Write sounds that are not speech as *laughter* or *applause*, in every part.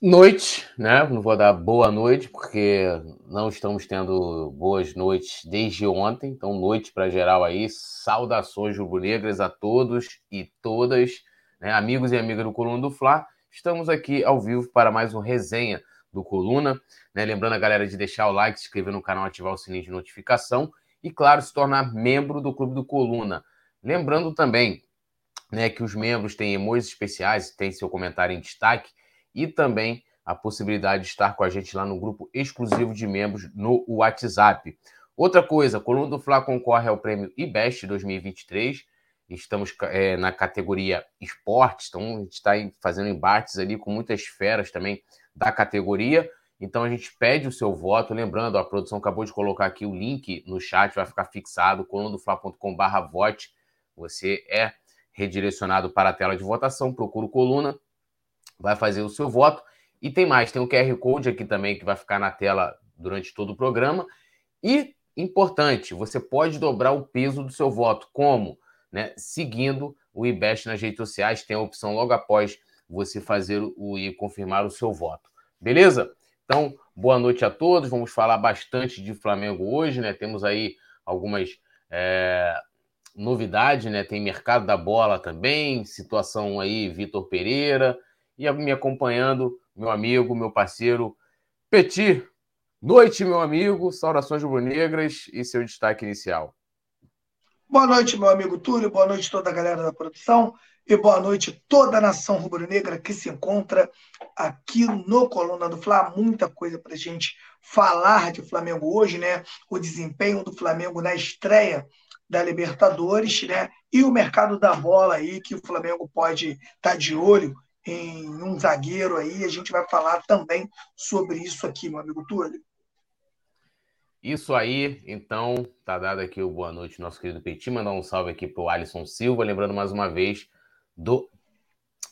Noite, né? Não vou dar boa noite, porque não estamos tendo boas noites desde ontem. Então, noite para geral aí. Saudações rubro-negras a todos e todas, né? amigos e amigas do Coluna do Fla. Estamos aqui ao vivo para mais um resenha do Coluna. Né? Lembrando a galera de deixar o like, se inscrever no canal, ativar o sininho de notificação e, claro, se tornar membro do Clube do Coluna. Lembrando também né, que os membros têm emojis especiais, tem seu comentário em destaque e também a possibilidade de estar com a gente lá no grupo exclusivo de membros no WhatsApp. Outra coisa, Coluna do Fla concorre ao prêmio IBEST 2023. Estamos é, na categoria esportes, então a gente está fazendo embates ali com muitas feras também da categoria. Então a gente pede o seu voto. Lembrando, a produção acabou de colocar aqui o link no chat, vai ficar fixado, colunadofla.com.br vote. Você é redirecionado para a tela de votação, procura o coluna, vai fazer o seu voto. E tem mais, tem o QR Code aqui também que vai ficar na tela durante todo o programa. E, importante, você pode dobrar o peso do seu voto. Como? Né? Seguindo o IBEST nas redes sociais, tem a opção logo após você fazer o e confirmar o seu voto. Beleza? Então, boa noite a todos. Vamos falar bastante de Flamengo hoje, né? Temos aí algumas é, novidades, né? Tem mercado da bola também, situação aí, Vitor Pereira. E me acompanhando, meu amigo, meu parceiro, Petit. Noite, meu amigo. Saudações rubro-negras e seu destaque inicial. Boa noite, meu amigo Túlio. Boa noite, toda a galera da produção. E boa noite, toda a nação rubro-negra que se encontra aqui no Coluna do Fla. Muita coisa para a gente falar de Flamengo hoje, né? O desempenho do Flamengo na estreia da Libertadores, né? E o mercado da bola aí, que o Flamengo pode estar tá de olho em um zagueiro aí. A gente vai falar também sobre isso aqui, meu amigo Túlio. Isso aí, então, tá dado aqui o boa noite, nosso querido Petit. Mandar um salve aqui pro Alisson Silva. Lembrando mais uma vez do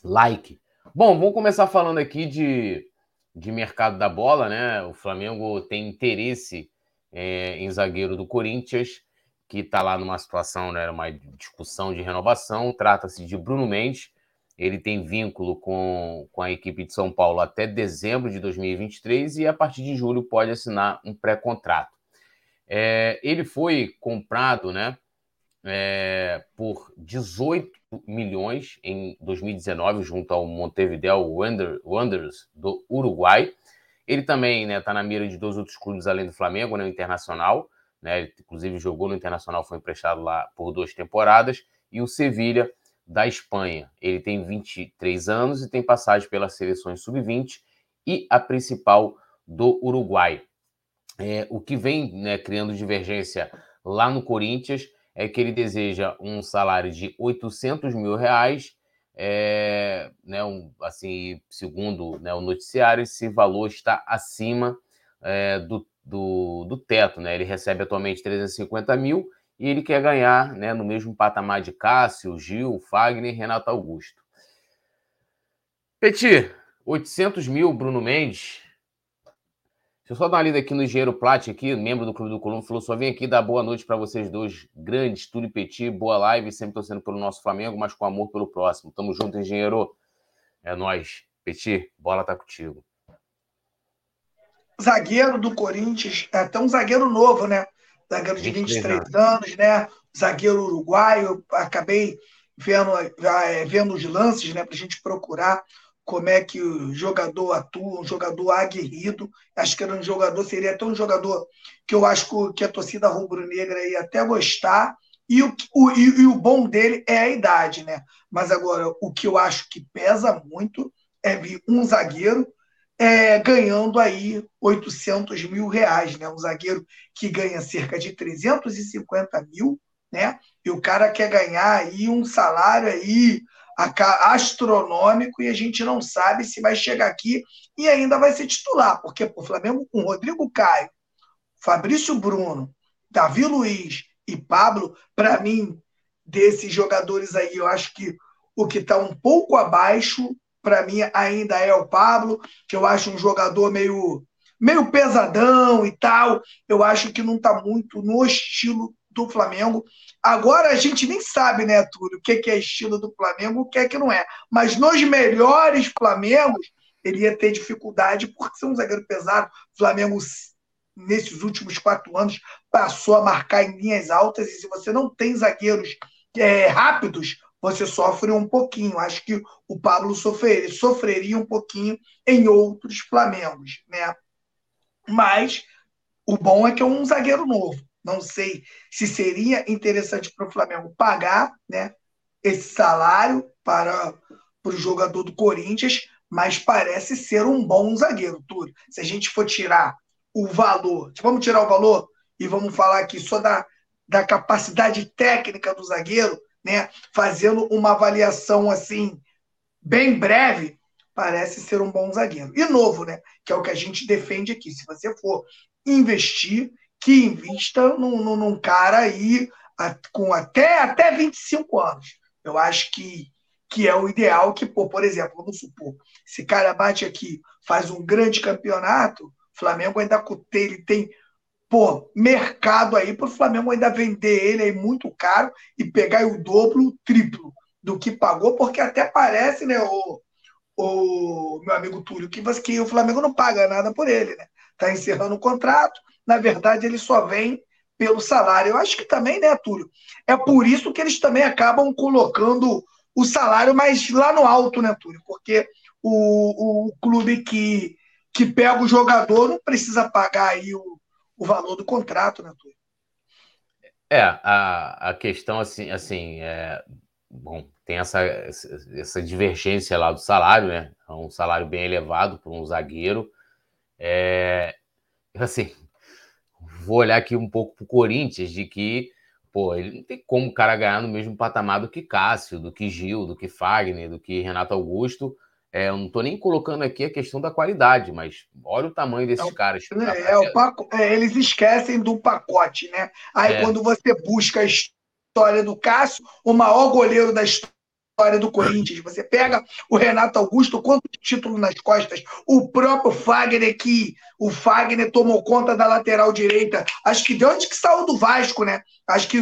like. Bom, vamos começar falando aqui de, de mercado da bola, né? O Flamengo tem interesse é, em zagueiro do Corinthians, que está lá numa situação, né? Uma discussão de renovação. Trata-se de Bruno Mendes. Ele tem vínculo com, com a equipe de São Paulo até dezembro de 2023 e a partir de julho pode assinar um pré-contrato. É, ele foi comprado, né? é, por 18 milhões em 2019, junto ao Montevideo Wanderers do Uruguai. Ele também está né, tá na mira de dois outros clubes além do Flamengo, né, o Internacional. Né, ele, inclusive, jogou no Internacional, foi emprestado lá por duas temporadas. E o Sevilha, da Espanha. Ele tem 23 anos e tem passagem pelas seleções sub-20 e a principal do Uruguai. É, o que vem né, criando divergência lá no Corinthians é que ele deseja um salário de 800 mil reais, é, né, um, assim, segundo né, o noticiário, esse valor está acima é, do, do, do, teto, né? Ele recebe atualmente 350 mil e ele quer ganhar né, no mesmo patamar de Cássio, Gil, Fagner Renato Augusto. Petit, 800 mil, Bruno Mendes, Deixa eu só dar uma lida aqui no Engenheiro Plat, aqui, membro do Clube do Colombo, falou: só vim aqui dar boa noite para vocês dois, grandes, Túlio Petit, boa live, sempre torcendo pelo nosso Flamengo, mas com amor pelo próximo. Tamo junto, engenheiro. É nós. Petit, bola tá contigo. Zagueiro do Corinthians, é até um zagueiro novo, né? Zagueiro de 23 anos, né? Zagueiro uruguaio, acabei vendo, é, vendo os lances, né, para a gente procurar como é que o jogador atua, um jogador aguerrido. Acho que era um jogador, seria até um jogador que eu acho que a torcida rubro-negra ia até gostar. E o, o, e, e o bom dele é a idade, né? Mas agora, o que eu acho que pesa muito é vir um zagueiro é, ganhando aí 800 mil reais, né? Um zagueiro que ganha cerca de 350 mil, né? E o cara quer ganhar aí um salário aí astronômico e a gente não sabe se vai chegar aqui e ainda vai ser titular, porque o Flamengo com Rodrigo Caio, Fabrício Bruno, Davi Luiz e Pablo, para mim, desses jogadores aí, eu acho que o que está um pouco abaixo, para mim, ainda é o Pablo, que eu acho um jogador meio, meio pesadão e tal. Eu acho que não está muito no estilo do Flamengo. Agora a gente nem sabe, né, Túlio, o que é estilo do Flamengo, o que é que não é. Mas nos melhores Flamengos, ele ia ter dificuldade, porque ser um zagueiro pesado, o Flamengo, nesses últimos quatro anos, passou a marcar em linhas altas, e se você não tem zagueiros é, rápidos, você sofre um pouquinho. Acho que o Pablo sofreria, sofreria um pouquinho em outros Flamengos, né? Mas o bom é que é um zagueiro novo. Não sei se seria interessante para o Flamengo pagar né, esse salário para, para o jogador do Corinthians, mas parece ser um bom zagueiro, Túlio. Se a gente for tirar o valor, vamos tirar o valor e vamos falar aqui só da, da capacidade técnica do zagueiro, né, fazendo uma avaliação assim bem breve, parece ser um bom zagueiro. E novo, né? Que é o que a gente defende aqui. Se você for investir, que invista num, num, num cara aí a, com até, até 25 anos. Eu acho que, que é o ideal que, pô, por exemplo, vamos supor, esse cara bate aqui, faz um grande campeonato, Flamengo ainda ele tem pô, mercado aí para o Flamengo ainda vender ele aí muito caro e pegar o dobro, o triplo do que pagou, porque até parece, né, o, o meu amigo Túlio, que, que o Flamengo não paga nada por ele, né? Está encerrando o contrato, na verdade ele só vem pelo salário. Eu acho que também, né, Túlio? É por isso que eles também acabam colocando o salário mais lá no alto, né, Túlio? Porque o, o clube que, que pega o jogador não precisa pagar aí o, o valor do contrato, né, Túlio? É, a, a questão, assim, assim é, bom, tem essa, essa divergência lá do salário, né? É um salário bem elevado para um zagueiro. É, assim, vou olhar aqui um pouco para o Corinthians, de que, pô, ele não tem como o cara ganhar no mesmo patamar do que Cássio, do que Gil, do que Fagner, do que Renato Augusto. É, eu não estou nem colocando aqui a questão da qualidade, mas olha o tamanho desses é, caras. É, é, o paco... É, eles esquecem do pacote, né? Aí é. quando você busca a história do Cássio, o maior goleiro da história do Corinthians. Você pega o Renato Augusto, quanto título nas costas, o próprio Fagner, que o Fagner tomou conta da lateral direita. Acho que de onde que saiu do Vasco, né? Acho que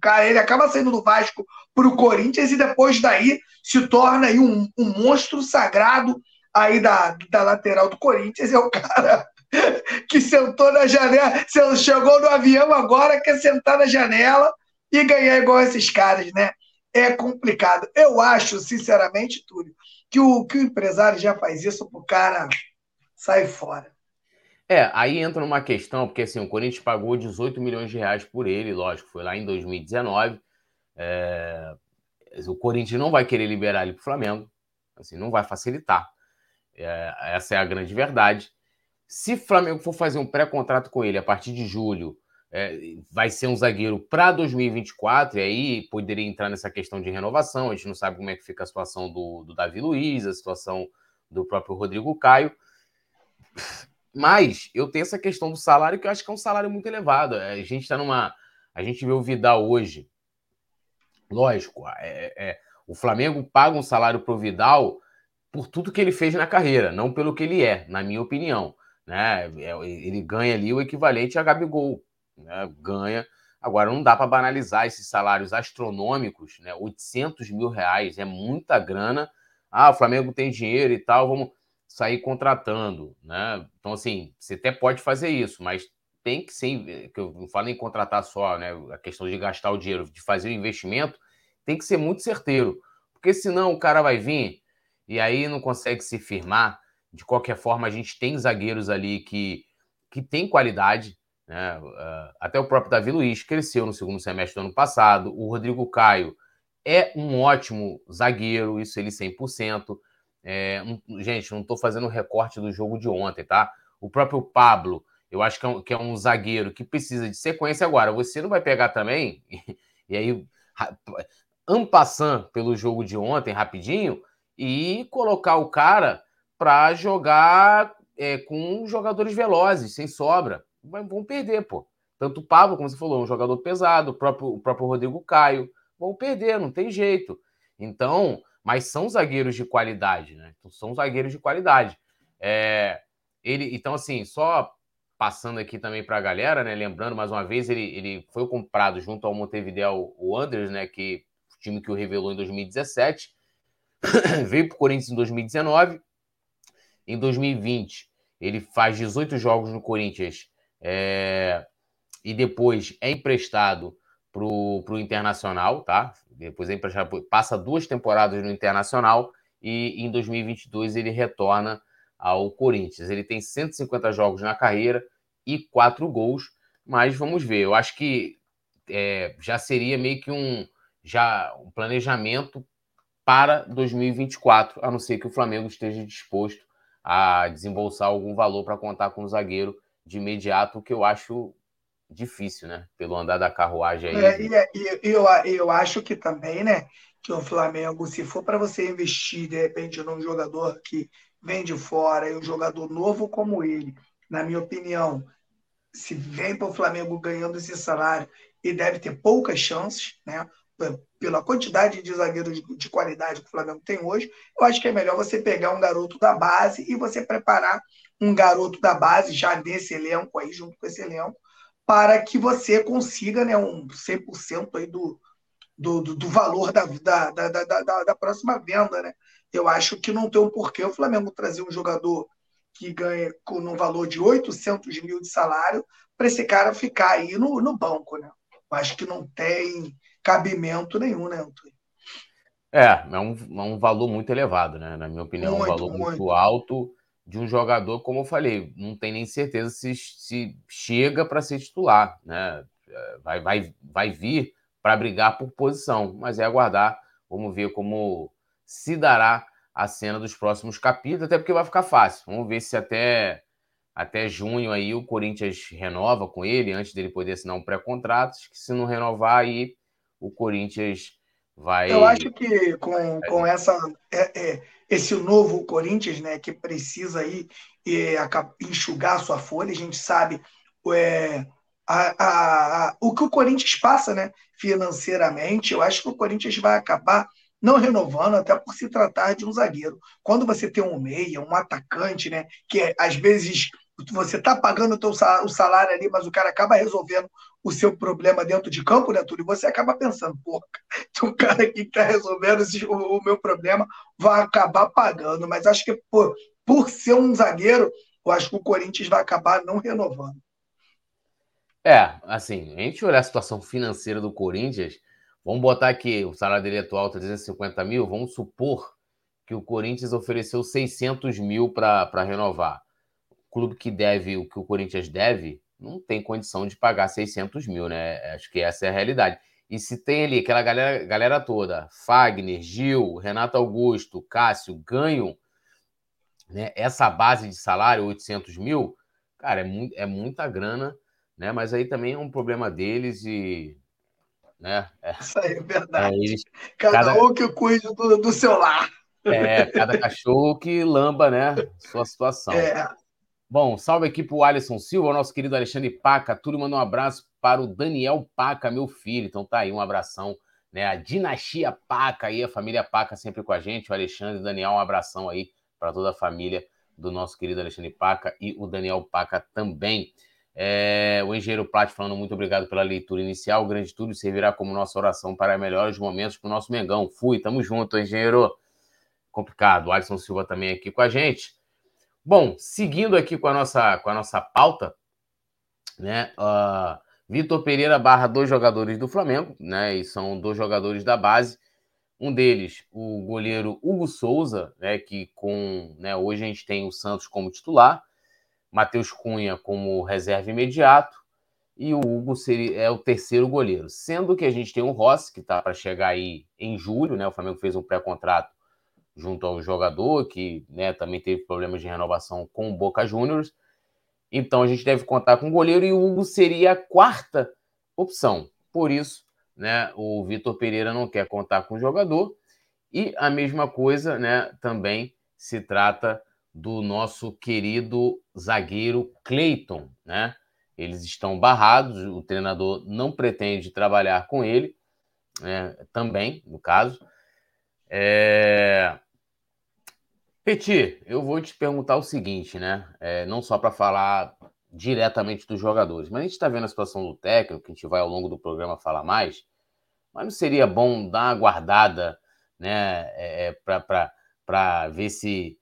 cara ele acaba saindo do Vasco para o Corinthians e depois daí se torna aí um, um monstro sagrado aí da, da lateral do Corinthians. É o cara *laughs* que sentou na janela, chegou no avião agora, quer sentar na janela e ganhar igual esses caras, né? é complicado. Eu acho, sinceramente, Túlio, que o, que o empresário já faz isso pro cara sair fora. É, aí entra uma questão, porque assim, o Corinthians pagou 18 milhões de reais por ele, lógico, foi lá em 2019. É... O Corinthians não vai querer liberar ele para o Flamengo, assim, não vai facilitar. É... essa é a grande verdade. Se o Flamengo for fazer um pré-contrato com ele a partir de julho, é, vai ser um zagueiro para 2024, e aí poderia entrar nessa questão de renovação. A gente não sabe como é que fica a situação do, do Davi Luiz, a situação do próprio Rodrigo Caio. Mas eu tenho essa questão do salário, que eu acho que é um salário muito elevado. É, a gente está numa. A gente vê o Vidal hoje. Lógico, é, é, o Flamengo paga um salário para o Vidal por tudo que ele fez na carreira, não pelo que ele é, na minha opinião. Né? É, ele ganha ali o equivalente a Gabigol, né, ganha. Agora, não dá para banalizar esses salários astronômicos, né? 800 mil reais é muita grana. Ah, o Flamengo tem dinheiro e tal, vamos sair contratando, né? Então, assim, você até pode fazer isso, mas tem que ser, que eu não falo em contratar só, né? A questão de gastar o dinheiro, de fazer o investimento, tem que ser muito certeiro, porque senão o cara vai vir e aí não consegue se firmar. De qualquer forma, a gente tem zagueiros ali que, que tem qualidade, né? Ah, até o próprio Davi Luiz cresceu no segundo semestre do ano passado. O Rodrigo Caio é um ótimo zagueiro, isso ele 100%. É, um, gente, não estou fazendo recorte do jogo de ontem, tá? O próprio Pablo, eu acho que é, um, que é um zagueiro que precisa de sequência. Agora, você não vai pegar também, *laughs* e aí, ampassando pelo jogo de ontem, rapidinho, e colocar o cara para jogar é, com jogadores velozes, sem sobra vão perder, pô. Tanto o Pablo, como você falou, um jogador pesado, o próprio, o próprio Rodrigo Caio, vão perder, não tem jeito. Então, mas são zagueiros de qualidade, né? Então, são zagueiros de qualidade. É, ele, então, assim, só passando aqui também para a galera, né? Lembrando mais uma vez, ele, ele foi comprado junto ao Montevideo o Anders, né? Que o time que o revelou em 2017, *coughs* veio para o Corinthians em 2019 Em 2020, ele faz 18 jogos no Corinthians é, e depois é emprestado para o Internacional, tá? Depois é emprestado, passa duas temporadas no Internacional e em 2022 ele retorna ao Corinthians. Ele tem 150 jogos na carreira e quatro gols, mas vamos ver. Eu acho que é, já seria meio que um, já um planejamento para 2024, a não ser que o Flamengo esteja disposto a desembolsar algum valor para contar com o zagueiro de imediato, o que eu acho difícil, né? Pelo andar da carruagem aí. É, e, e, eu, eu acho que também, né? Que o Flamengo, se for para você investir de repente num jogador que vem de fora e um jogador novo como ele, na minha opinião, se vem para o Flamengo ganhando esse salário e deve ter poucas chances, né? Pela quantidade de zagueiros de qualidade que o Flamengo tem hoje, eu acho que é melhor você pegar um garoto da base e você preparar um garoto da base já nesse elenco aí, junto com esse elenco, para que você consiga né, um 100% aí do, do, do, valor da, da, da, da, da próxima venda. Né? Eu acho que não tem um porquê o Flamengo trazer um jogador que ganha com um valor de 800 mil de salário para esse cara ficar aí no, no banco. Né? Eu acho que não tem cabimento nenhum, né, Antônio? É, é um, é um valor muito elevado, né? Na minha opinião, muito, é um valor muito, muito alto de um jogador, como eu falei, não tem nem certeza se, se chega para ser titular, né? É, vai, vai, vai vir para brigar por posição, mas é aguardar, vamos ver como se dará a cena dos próximos capítulos, até porque vai ficar fácil. Vamos ver se até, até junho aí o Corinthians renova com ele, antes dele poder assinar um pré-contrato, se não renovar aí o Corinthians vai... Eu acho que com, com essa... É, é esse novo Corinthians, né, que precisa aí é, enxugar sua folha, a gente sabe é, a, a, a, o que o Corinthians passa, né, financeiramente. Eu acho que o Corinthians vai acabar não renovando, até por se tratar de um zagueiro. Quando você tem um meia, um atacante, né, que às vezes você está pagando o, teu, o salário ali, mas o cara acaba resolvendo o seu problema dentro de campo, né, Túlio? Você acaba pensando, pô, um cara aqui que está resolvendo esse, o, o, meu problema, vai acabar pagando. Mas acho que pô, por ser um zagueiro, eu acho que o Corinthians vai acabar não renovando. É, assim, a gente olhar a situação financeira do Corinthians, vamos botar aqui, o salário dele atual está 350 mil, vamos supor que o Corinthians ofereceu 600 mil para renovar clube que deve o que o Corinthians deve não tem condição de pagar 600 mil, né? Acho que essa é a realidade. E se tem ali aquela galera, galera toda, Fagner, Gil, Renato Augusto, Cássio, ganham né, essa base de salário, 800 mil, cara, é, muito, é muita grana, né? Mas aí também é um problema deles e. Né, é, Isso aí é verdade. É, eles, cada, cada, um que cuide do, do seu lar. É, cada cachorro que lamba, né? Sua situação. É. Bom, salve aqui para o Alisson Silva, nosso querido Alexandre Paca. Tudo manda um abraço para o Daniel Paca, meu filho. Então tá aí, um abração, né? A dinastia Paca aí, a família Paca sempre com a gente. O Alexandre e o Daniel, um abração aí para toda a família do nosso querido Alexandre Paca e o Daniel Paca também. É, o engenheiro Plat falando muito obrigado pela leitura inicial. O grande tudo servirá como nossa oração para melhores momentos para o nosso Mengão. Fui, tamo junto, engenheiro. Complicado. O Alisson Silva também aqui com a gente. Bom, seguindo aqui com a nossa, com a nossa pauta, né? Uh, Vitor Pereira barra dois jogadores do Flamengo, né? E são dois jogadores da base. Um deles, o goleiro Hugo Souza, né? Que com, né? Hoje a gente tem o Santos como titular, Matheus Cunha como reserva imediato e o Hugo seria, é o terceiro goleiro. Sendo que a gente tem o Rossi, que está para chegar aí em julho, né? O Flamengo fez um pré-contrato junto ao jogador, que né, também teve problemas de renovação com o Boca Juniors. Então a gente deve contar com o goleiro e o Hugo seria a quarta opção. Por isso, né, o Vitor Pereira não quer contar com o jogador. E a mesma coisa né, também se trata do nosso querido zagueiro Cleiton. Né? Eles estão barrados, o treinador não pretende trabalhar com ele, né, também, no caso. É... Petit, eu vou te perguntar o seguinte, né? É, não só para falar diretamente dos jogadores, mas a gente está vendo a situação do técnico, que a gente vai ao longo do programa falar mais, mas não seria bom dar uma guardada, né? É, é para ver se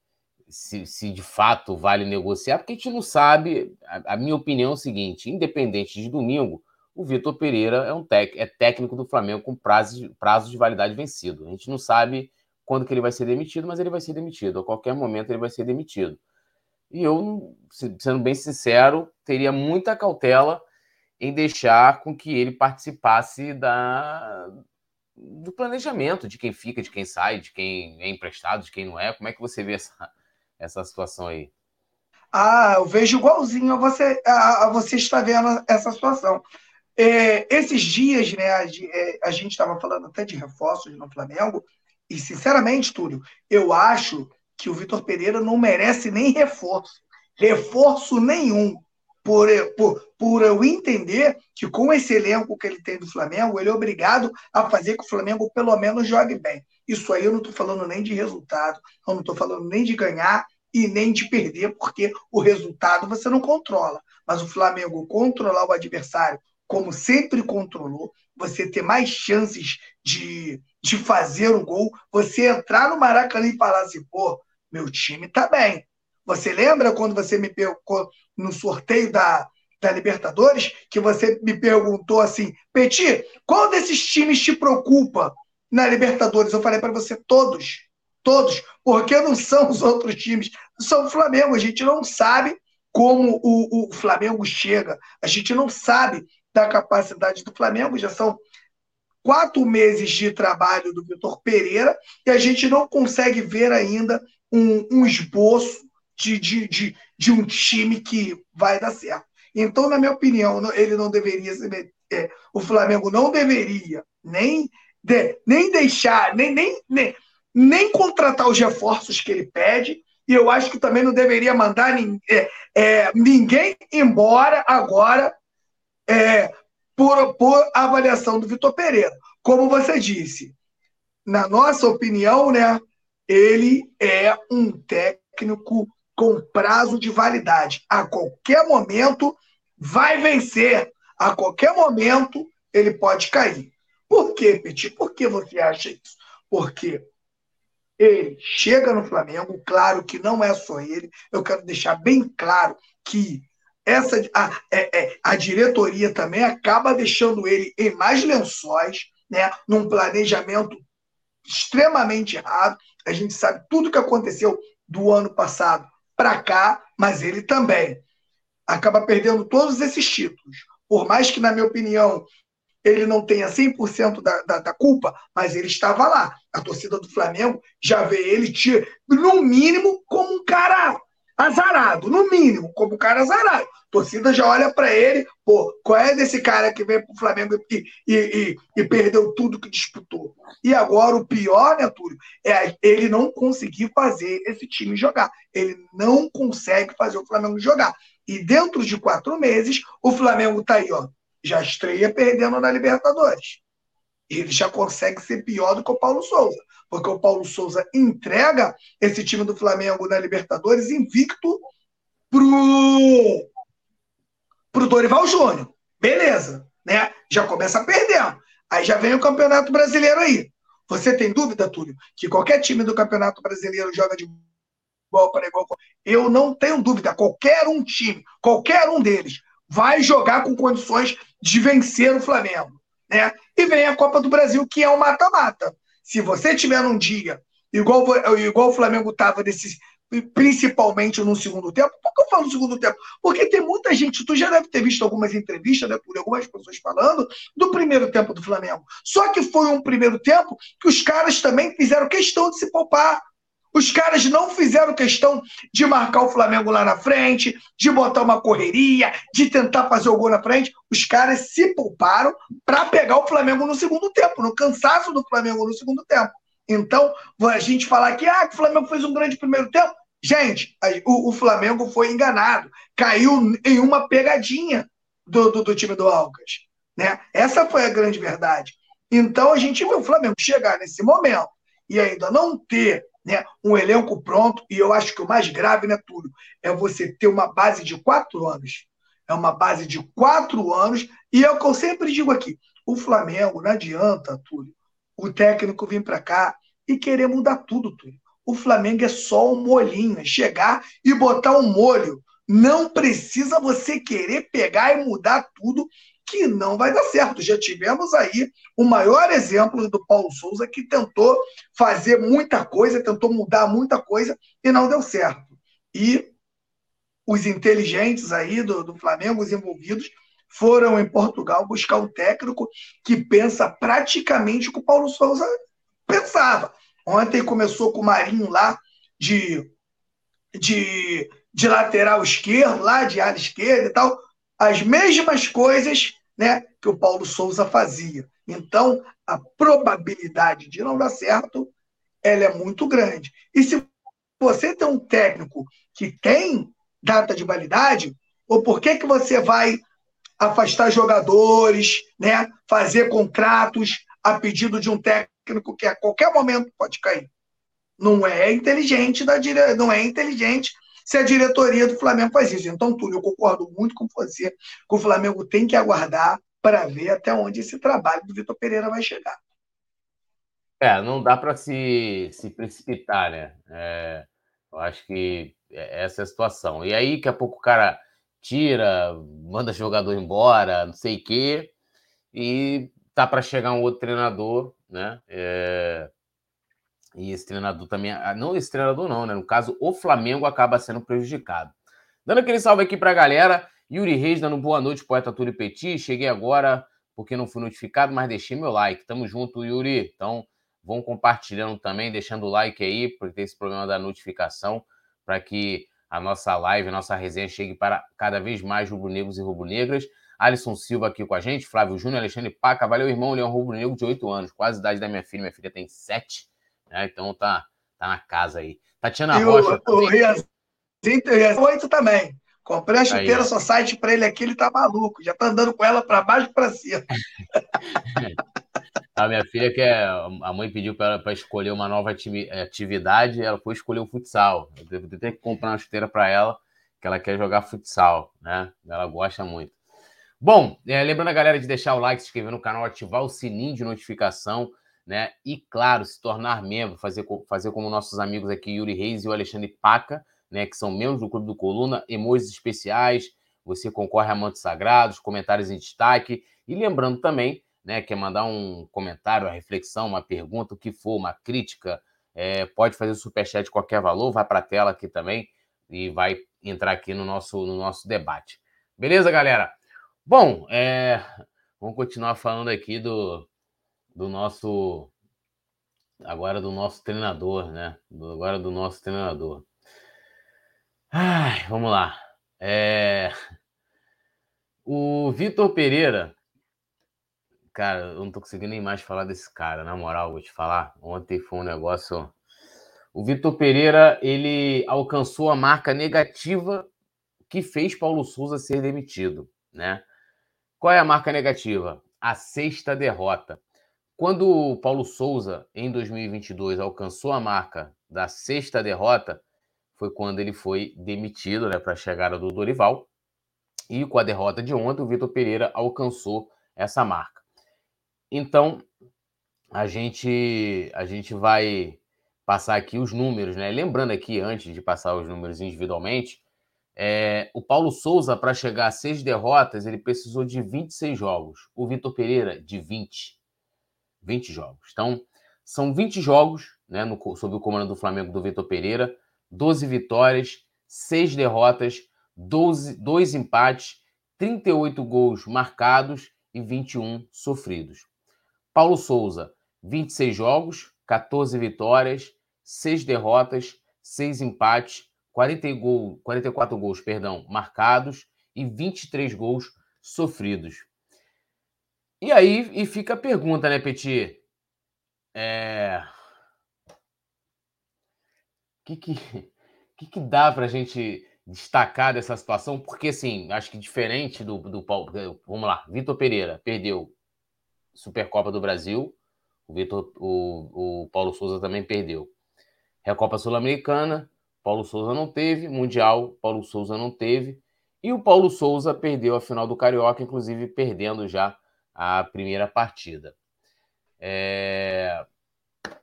se, se, de fato vale negociar, porque a gente não sabe. A, a, minha opinião é o seguinte: independente de domingo, o Vitor Pereira é um tec, é técnico do Flamengo com prazo, prazo de validade vencido. A gente não sabe quando que ele vai ser demitido, mas ele vai ser demitido. A qualquer momento ele vai ser demitido. E eu, sendo bem sincero, teria muita cautela em deixar com que ele participasse da, do planejamento de quem fica, de quem sai, de quem é emprestado, de quem não é. Como é que você vê essa, essa situação aí? Ah, eu vejo igualzinho a você, a, a você está vendo essa situação. É, esses dias, né, a, é, a gente estava falando até de reforços no Flamengo, e sinceramente, Túlio, eu acho que o Vitor Pereira não merece nem reforço. Reforço nenhum por, por, por eu entender que com esse elenco que ele tem do Flamengo, ele é obrigado a fazer que o Flamengo pelo menos jogue bem. Isso aí eu não estou falando nem de resultado, eu não estou falando nem de ganhar e nem de perder, porque o resultado você não controla. Mas o Flamengo controlar o adversário, como sempre controlou, você ter mais chances de, de fazer um gol, você entrar no Maracanã e falar assim, pô, meu time tá bem. Você lembra quando você me perguntou no sorteio da, da Libertadores, que você me perguntou assim, Peti, qual desses times te preocupa na Libertadores? Eu falei para você, todos. Todos. Porque não são os outros times, são o Flamengo. A gente não sabe como o, o Flamengo chega. A gente não sabe da capacidade do Flamengo. Já são quatro meses de trabalho do Vitor Pereira e a gente não consegue ver ainda um, um esboço de, de, de, de, um time que vai dar certo. Então, na minha opinião, ele não deveria ser. É, o Flamengo não deveria nem, de, nem deixar, nem, nem, nem, nem contratar os reforços que ele pede. E eu acho que também não deveria mandar é, é, ninguém embora agora é, por, por avaliação do Vitor Pereira. Como você disse, na nossa opinião, né, ele é um técnico com prazo de validade. A qualquer momento vai vencer. A qualquer momento ele pode cair. Por quê, Petit? Por que você acha isso? Porque ele chega no Flamengo, claro que não é só ele, eu quero deixar bem claro que essa a, é, é, a diretoria também acaba deixando ele em mais lençóis, né, num planejamento extremamente errado. A gente sabe tudo que aconteceu do ano passado para cá, mas ele também acaba perdendo todos esses títulos. Por mais que, na minha opinião, ele não tenha 100% da, da, da culpa, mas ele estava lá. A torcida do Flamengo já vê ele, no mínimo, como um cara azarado, no mínimo, como um cara azarado. A torcida já olha para ele, pô, qual é desse cara que veio para o Flamengo e, e, e, e, perdeu tudo que disputou? E agora o pior, né, Túlio, é ele não conseguir fazer esse time jogar. Ele não consegue fazer o Flamengo jogar. E dentro de quatro meses, o Flamengo tá aí, ó, já estreia perdendo na Libertadores. Ele já consegue ser pior do que o Paulo Souza porque o Paulo Souza entrega esse time do Flamengo na Libertadores invicto pro, pro Dorival Júnior. Beleza, né? Já começa perdendo. Aí já vem o Campeonato Brasileiro aí. Você tem dúvida, Túlio, que qualquer time do Campeonato Brasileiro joga de igual para igual? Eu não tenho dúvida. Qualquer um time, qualquer um deles, vai jogar com condições de vencer o Flamengo. Né? E vem a Copa do Brasil, que é um mata-mata. Se você tiver num dia, igual, igual o Flamengo estava nesse, principalmente no segundo tempo. Por que eu falo no segundo tempo? Porque tem muita gente, tu já deve ter visto algumas entrevistas, né, por algumas pessoas falando, do primeiro tempo do Flamengo. Só que foi um primeiro tempo que os caras também fizeram questão de se poupar. Os caras não fizeram questão de marcar o Flamengo lá na frente, de botar uma correria, de tentar fazer o gol na frente. Os caras se pouparam para pegar o Flamengo no segundo tempo, no cansaço do Flamengo no segundo tempo. Então, a gente falar que, ah, o Flamengo fez um grande primeiro tempo. Gente, o, o Flamengo foi enganado. Caiu em uma pegadinha do, do, do time do Alcas. Né? Essa foi a grande verdade. Então, a gente viu o Flamengo chegar nesse momento e ainda não ter né, um elenco pronto, e eu acho que o mais grave, né, Túlio, é você ter uma base de quatro anos. É uma base de quatro anos, e é o que eu sempre digo aqui: o Flamengo, não adianta, Túlio, o técnico vir para cá e querer mudar tudo, Túlio. o Flamengo é só um molhinho, é chegar e botar um molho. Não precisa você querer pegar e mudar tudo, que não vai dar certo. Já tivemos aí o maior exemplo do Paulo Souza, que tentou fazer muita coisa, tentou mudar muita coisa e não deu certo. E os inteligentes aí do, do Flamengo, os envolvidos, foram em Portugal buscar um técnico que pensa praticamente o que o Paulo Souza pensava. Ontem começou com o Marinho lá de, de, de lateral esquerdo, lá de área esquerda e tal. As mesmas coisas né, que o Paulo Souza fazia. Então, a probabilidade de não dar certo ela é muito grande. E se você tem um técnico que tem data de validade, ou por que, que você vai afastar jogadores, né, fazer contratos a pedido de um técnico que a qualquer momento pode cair. Não é inteligente da dire... não é inteligente se a diretoria do Flamengo faz isso. Então, Túlio, eu concordo muito com você que o Flamengo tem que aguardar para ver até onde esse trabalho do Vitor Pereira vai chegar. É, não dá para se, se precipitar, né? É, eu acho que é, essa é a situação. E aí, daqui a pouco o cara tira, manda jogador embora, não sei o quê, e tá para chegar um outro treinador né? É... E esse treinador também, ah, não esse treinador não, né? No caso, o Flamengo acaba sendo prejudicado. Dando aquele salve aqui para a galera, Yuri Reis dando boa noite, poeta Túlio Petit. Cheguei agora porque não fui notificado, mas deixei meu like. Tamo junto, Yuri. Então, vão compartilhando também, deixando o like aí, porque tem esse problema da notificação, para que a nossa live, a nossa resenha chegue para cada vez mais rubro-negros e rubro-negras. Alisson Silva aqui com a gente, Flávio Júnior, Alexandre Paca, valeu, irmão, Leão Rubro Negro de 8 anos, quase idade da minha filha, minha filha tem 7, né? Então tá, tá na casa aí. Tatiana e Rocha. O, o Riazinho tem 8 também. Comprei a chuteira só site para ele aqui, ele tá maluco, já tá andando com ela para baixo e para cima. *laughs* a minha filha quer. A mãe pediu para escolher uma nova atividade, ela foi escolher o futsal. Eu devo ter que comprar uma chuteira para ela, que ela quer jogar futsal, né? Ela gosta muito. Bom, é, lembrando a galera de deixar o like, se inscrever no canal, ativar o sininho de notificação, né? E, claro, se tornar membro, fazer, fazer como nossos amigos aqui, Yuri Reis e o Alexandre Paca, né? Que são membros do Clube do Coluna, emojis especiais, você concorre a mantos sagrados, comentários em destaque. E lembrando também, né? Quer mandar um comentário, uma reflexão, uma pergunta, o que for, uma crítica, é, pode fazer o superchat de qualquer valor, vai para a tela aqui também e vai entrar aqui no nosso, no nosso debate. Beleza, galera? Bom, é, vamos continuar falando aqui do, do nosso. Agora do nosso treinador, né? Agora do nosso treinador. Ai, vamos lá. É, *laughs* o Vitor Pereira. Cara, eu não tô conseguindo nem mais falar desse cara, na moral, vou te falar. Ontem foi um negócio. O Vitor Pereira, ele alcançou a marca negativa que fez Paulo Souza ser demitido, né? Qual é a marca negativa? A sexta derrota. Quando o Paulo Souza, em 2022, alcançou a marca da sexta derrota, foi quando ele foi demitido né, para a chegada do Dorival. E com a derrota de ontem, o Vitor Pereira alcançou essa marca. Então, a gente, a gente vai passar aqui os números, né? Lembrando aqui, antes de passar os números individualmente, é, o Paulo Souza, para chegar a seis derrotas, ele precisou de 26 jogos. O Vitor Pereira, de 20. 20 jogos. Então, são 20 jogos né, no, sob o comando do Flamengo do Vitor Pereira, 12 vitórias, 6 derrotas, 12, 2 empates, 38 gols marcados e 21 sofridos. Paulo Souza, 26 jogos, 14 vitórias, 6 derrotas, 6 empates, 40 gol, 44 gols, perdão, marcados e 23 gols sofridos. E aí e fica a pergunta, né, Petit? É... O que, que, *laughs* que, que dá para a gente destacar dessa situação? Porque, assim, acho que diferente do, do Paulo. Vamos lá, Vitor Pereira perdeu Supercopa do Brasil, o, Vitor, o, o Paulo Souza também perdeu. Recopa Sul-Americana, Paulo Souza não teve, Mundial, Paulo Souza não teve. E o Paulo Souza perdeu a final do Carioca, inclusive perdendo já a primeira partida. É...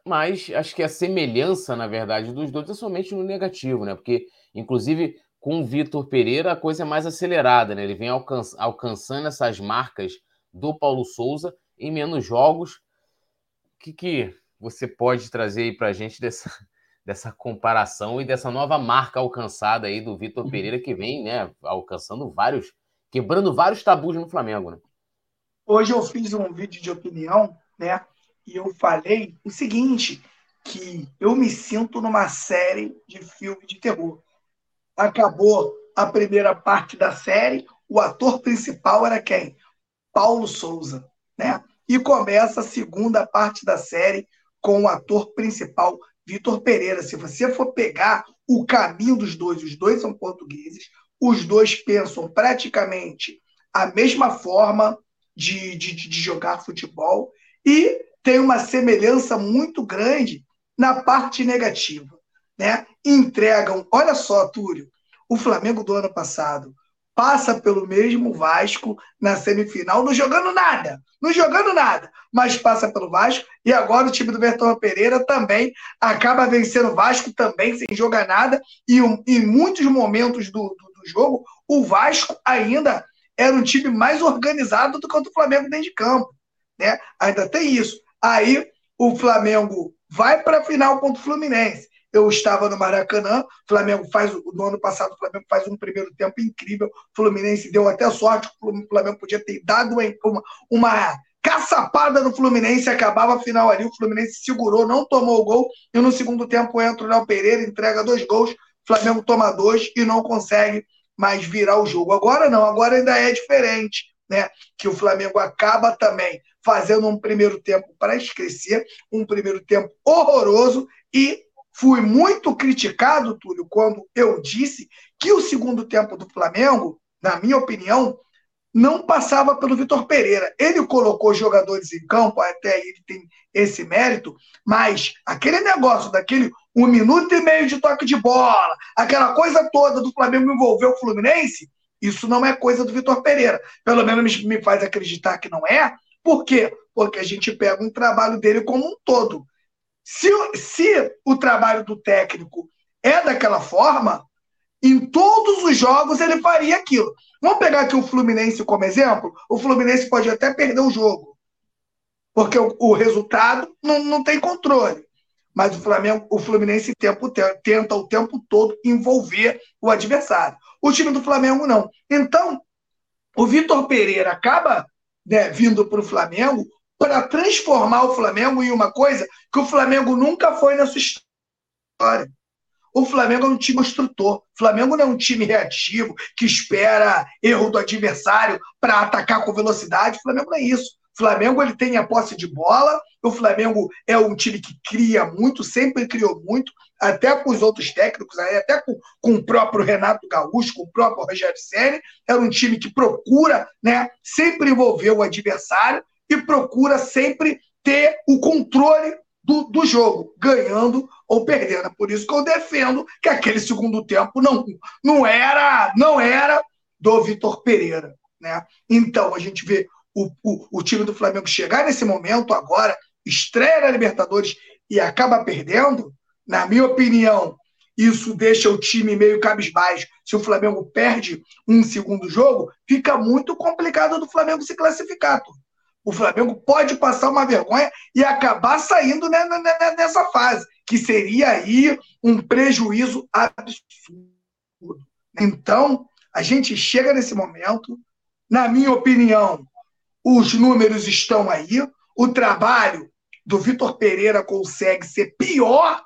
Mas acho que a semelhança, na verdade, dos dois é somente no negativo, né? Porque, inclusive, com o Vitor Pereira, a coisa é mais acelerada, né? Ele vem alcan alcançando essas marcas do Paulo Souza em menos jogos. O que, que você pode trazer aí para a gente dessa, *laughs* dessa comparação e dessa nova marca alcançada aí do Vitor Pereira, que vem, né, alcançando vários, quebrando vários tabus no Flamengo, né? Hoje eu fiz um vídeo de opinião, né? E eu falei o seguinte, que eu me sinto numa série de filme de terror. Acabou a primeira parte da série, o ator principal era quem? Paulo Souza, né? E começa a segunda parte da série com o ator principal Vitor Pereira. Se você for pegar o caminho dos dois, os dois são portugueses, os dois pensam praticamente a mesma forma, de, de, de jogar futebol e tem uma semelhança muito grande na parte negativa. Né? Entregam, olha só, Túlio, o Flamengo do ano passado passa pelo mesmo Vasco na semifinal, não jogando nada, não jogando nada, mas passa pelo Vasco e agora o time do Bertão Pereira também acaba vencendo o Vasco também sem jogar nada e em muitos momentos do, do, do jogo o Vasco ainda era um time mais organizado do que o do Flamengo dentro de campo. Né? Ainda tem isso. Aí o Flamengo vai para a final contra o Fluminense. Eu estava no Maracanã, Flamengo faz no ano passado o Flamengo faz um primeiro tempo incrível. O Fluminense deu até sorte, o Flamengo podia ter dado uma, uma caçapada no Fluminense, acabava a final ali, o Fluminense segurou, não tomou o gol, e no segundo tempo entra o Léo Pereira, entrega dois gols, Flamengo toma dois e não consegue mais virar o jogo. Agora não, agora ainda é diferente, né? Que o Flamengo acaba também fazendo um primeiro tempo para esquecer, um primeiro tempo horroroso e fui muito criticado, Túlio, quando eu disse que o segundo tempo do Flamengo, na minha opinião, não passava pelo Vitor Pereira. Ele colocou jogadores em campo, até ele tem esse mérito, mas aquele negócio daquele um minuto e meio de toque de bola, aquela coisa toda do Flamengo envolver o Fluminense, isso não é coisa do Vitor Pereira. Pelo menos me faz acreditar que não é. Por quê? Porque a gente pega um trabalho dele como um todo. Se, se o trabalho do técnico é daquela forma, em todos os jogos ele faria aquilo. Vamos pegar aqui o Fluminense como exemplo? O Fluminense pode até perder o jogo, porque o, o resultado não, não tem controle. Mas o Flamengo, o Fluminense tempo, tenta o tempo todo envolver o adversário. O time do Flamengo não. Então, o Vitor Pereira acaba né, vindo para o Flamengo para transformar o Flamengo em uma coisa que o Flamengo nunca foi na sua história. O Flamengo é um time construtor. O Flamengo não é um time reativo que espera erro do adversário para atacar com velocidade. O Flamengo não é isso. Flamengo ele tem a posse de bola. O Flamengo é um time que cria muito, sempre criou muito, até com os outros técnicos, até com, com o próprio Renato Gaúcho, com o próprio Rogério Ceni. Era um time que procura, né, sempre envolver o adversário e procura sempre ter o controle do, do jogo, ganhando ou perdendo. É por isso que eu defendo que aquele segundo tempo não, não era não era do Vitor Pereira. Né? Então, a gente vê o, o, o time do Flamengo chegar nesse momento agora, estreia na Libertadores e acaba perdendo, na minha opinião, isso deixa o time meio cabisbaixo. Se o Flamengo perde um segundo jogo, fica muito complicado do Flamengo se classificar. Tudo. O Flamengo pode passar uma vergonha e acabar saindo nessa fase, que seria aí um prejuízo absurdo. Então, a gente chega nesse momento, na minha opinião, os números estão aí, o trabalho do Vitor Pereira consegue ser pior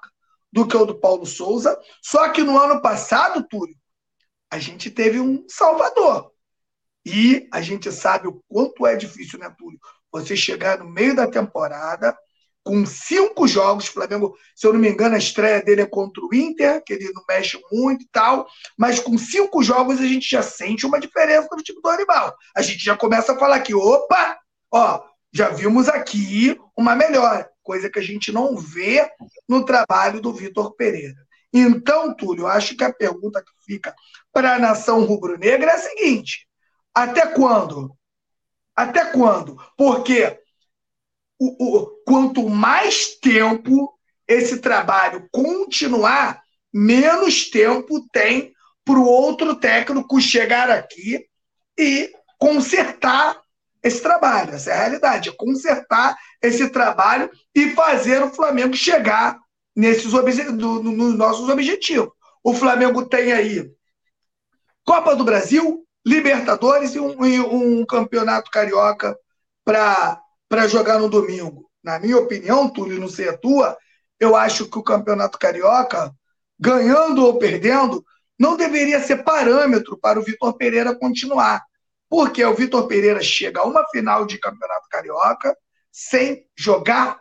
do que o do Paulo Souza, só que no ano passado, Túlio, a gente teve um salvador. E a gente sabe o quanto é difícil, né, Túlio? Você chegar no meio da temporada com cinco jogos, Flamengo, se eu não me engano, a estreia dele é contra o Inter, que ele não mexe muito e tal, mas com cinco jogos a gente já sente uma diferença no time do animal. A gente já começa a falar que, opa, ó, já vimos aqui uma melhora, coisa que a gente não vê no trabalho do Vitor Pereira. Então, Túlio, acho que a pergunta que fica para a nação rubro-negra é a seguinte: até quando? Até quando? Porque o, o, quanto mais tempo esse trabalho continuar, menos tempo tem para o outro técnico chegar aqui e consertar esse trabalho. Essa é a realidade, é consertar esse trabalho e fazer o Flamengo chegar nesses do, nos nossos objetivos. O Flamengo tem aí Copa do Brasil, Libertadores e um, e um campeonato carioca para jogar no domingo. Na minha opinião, Túlio, não sei a tua, eu acho que o campeonato carioca, ganhando ou perdendo, não deveria ser parâmetro para o Vitor Pereira continuar. Porque o Vitor Pereira chega a uma final de campeonato carioca sem jogar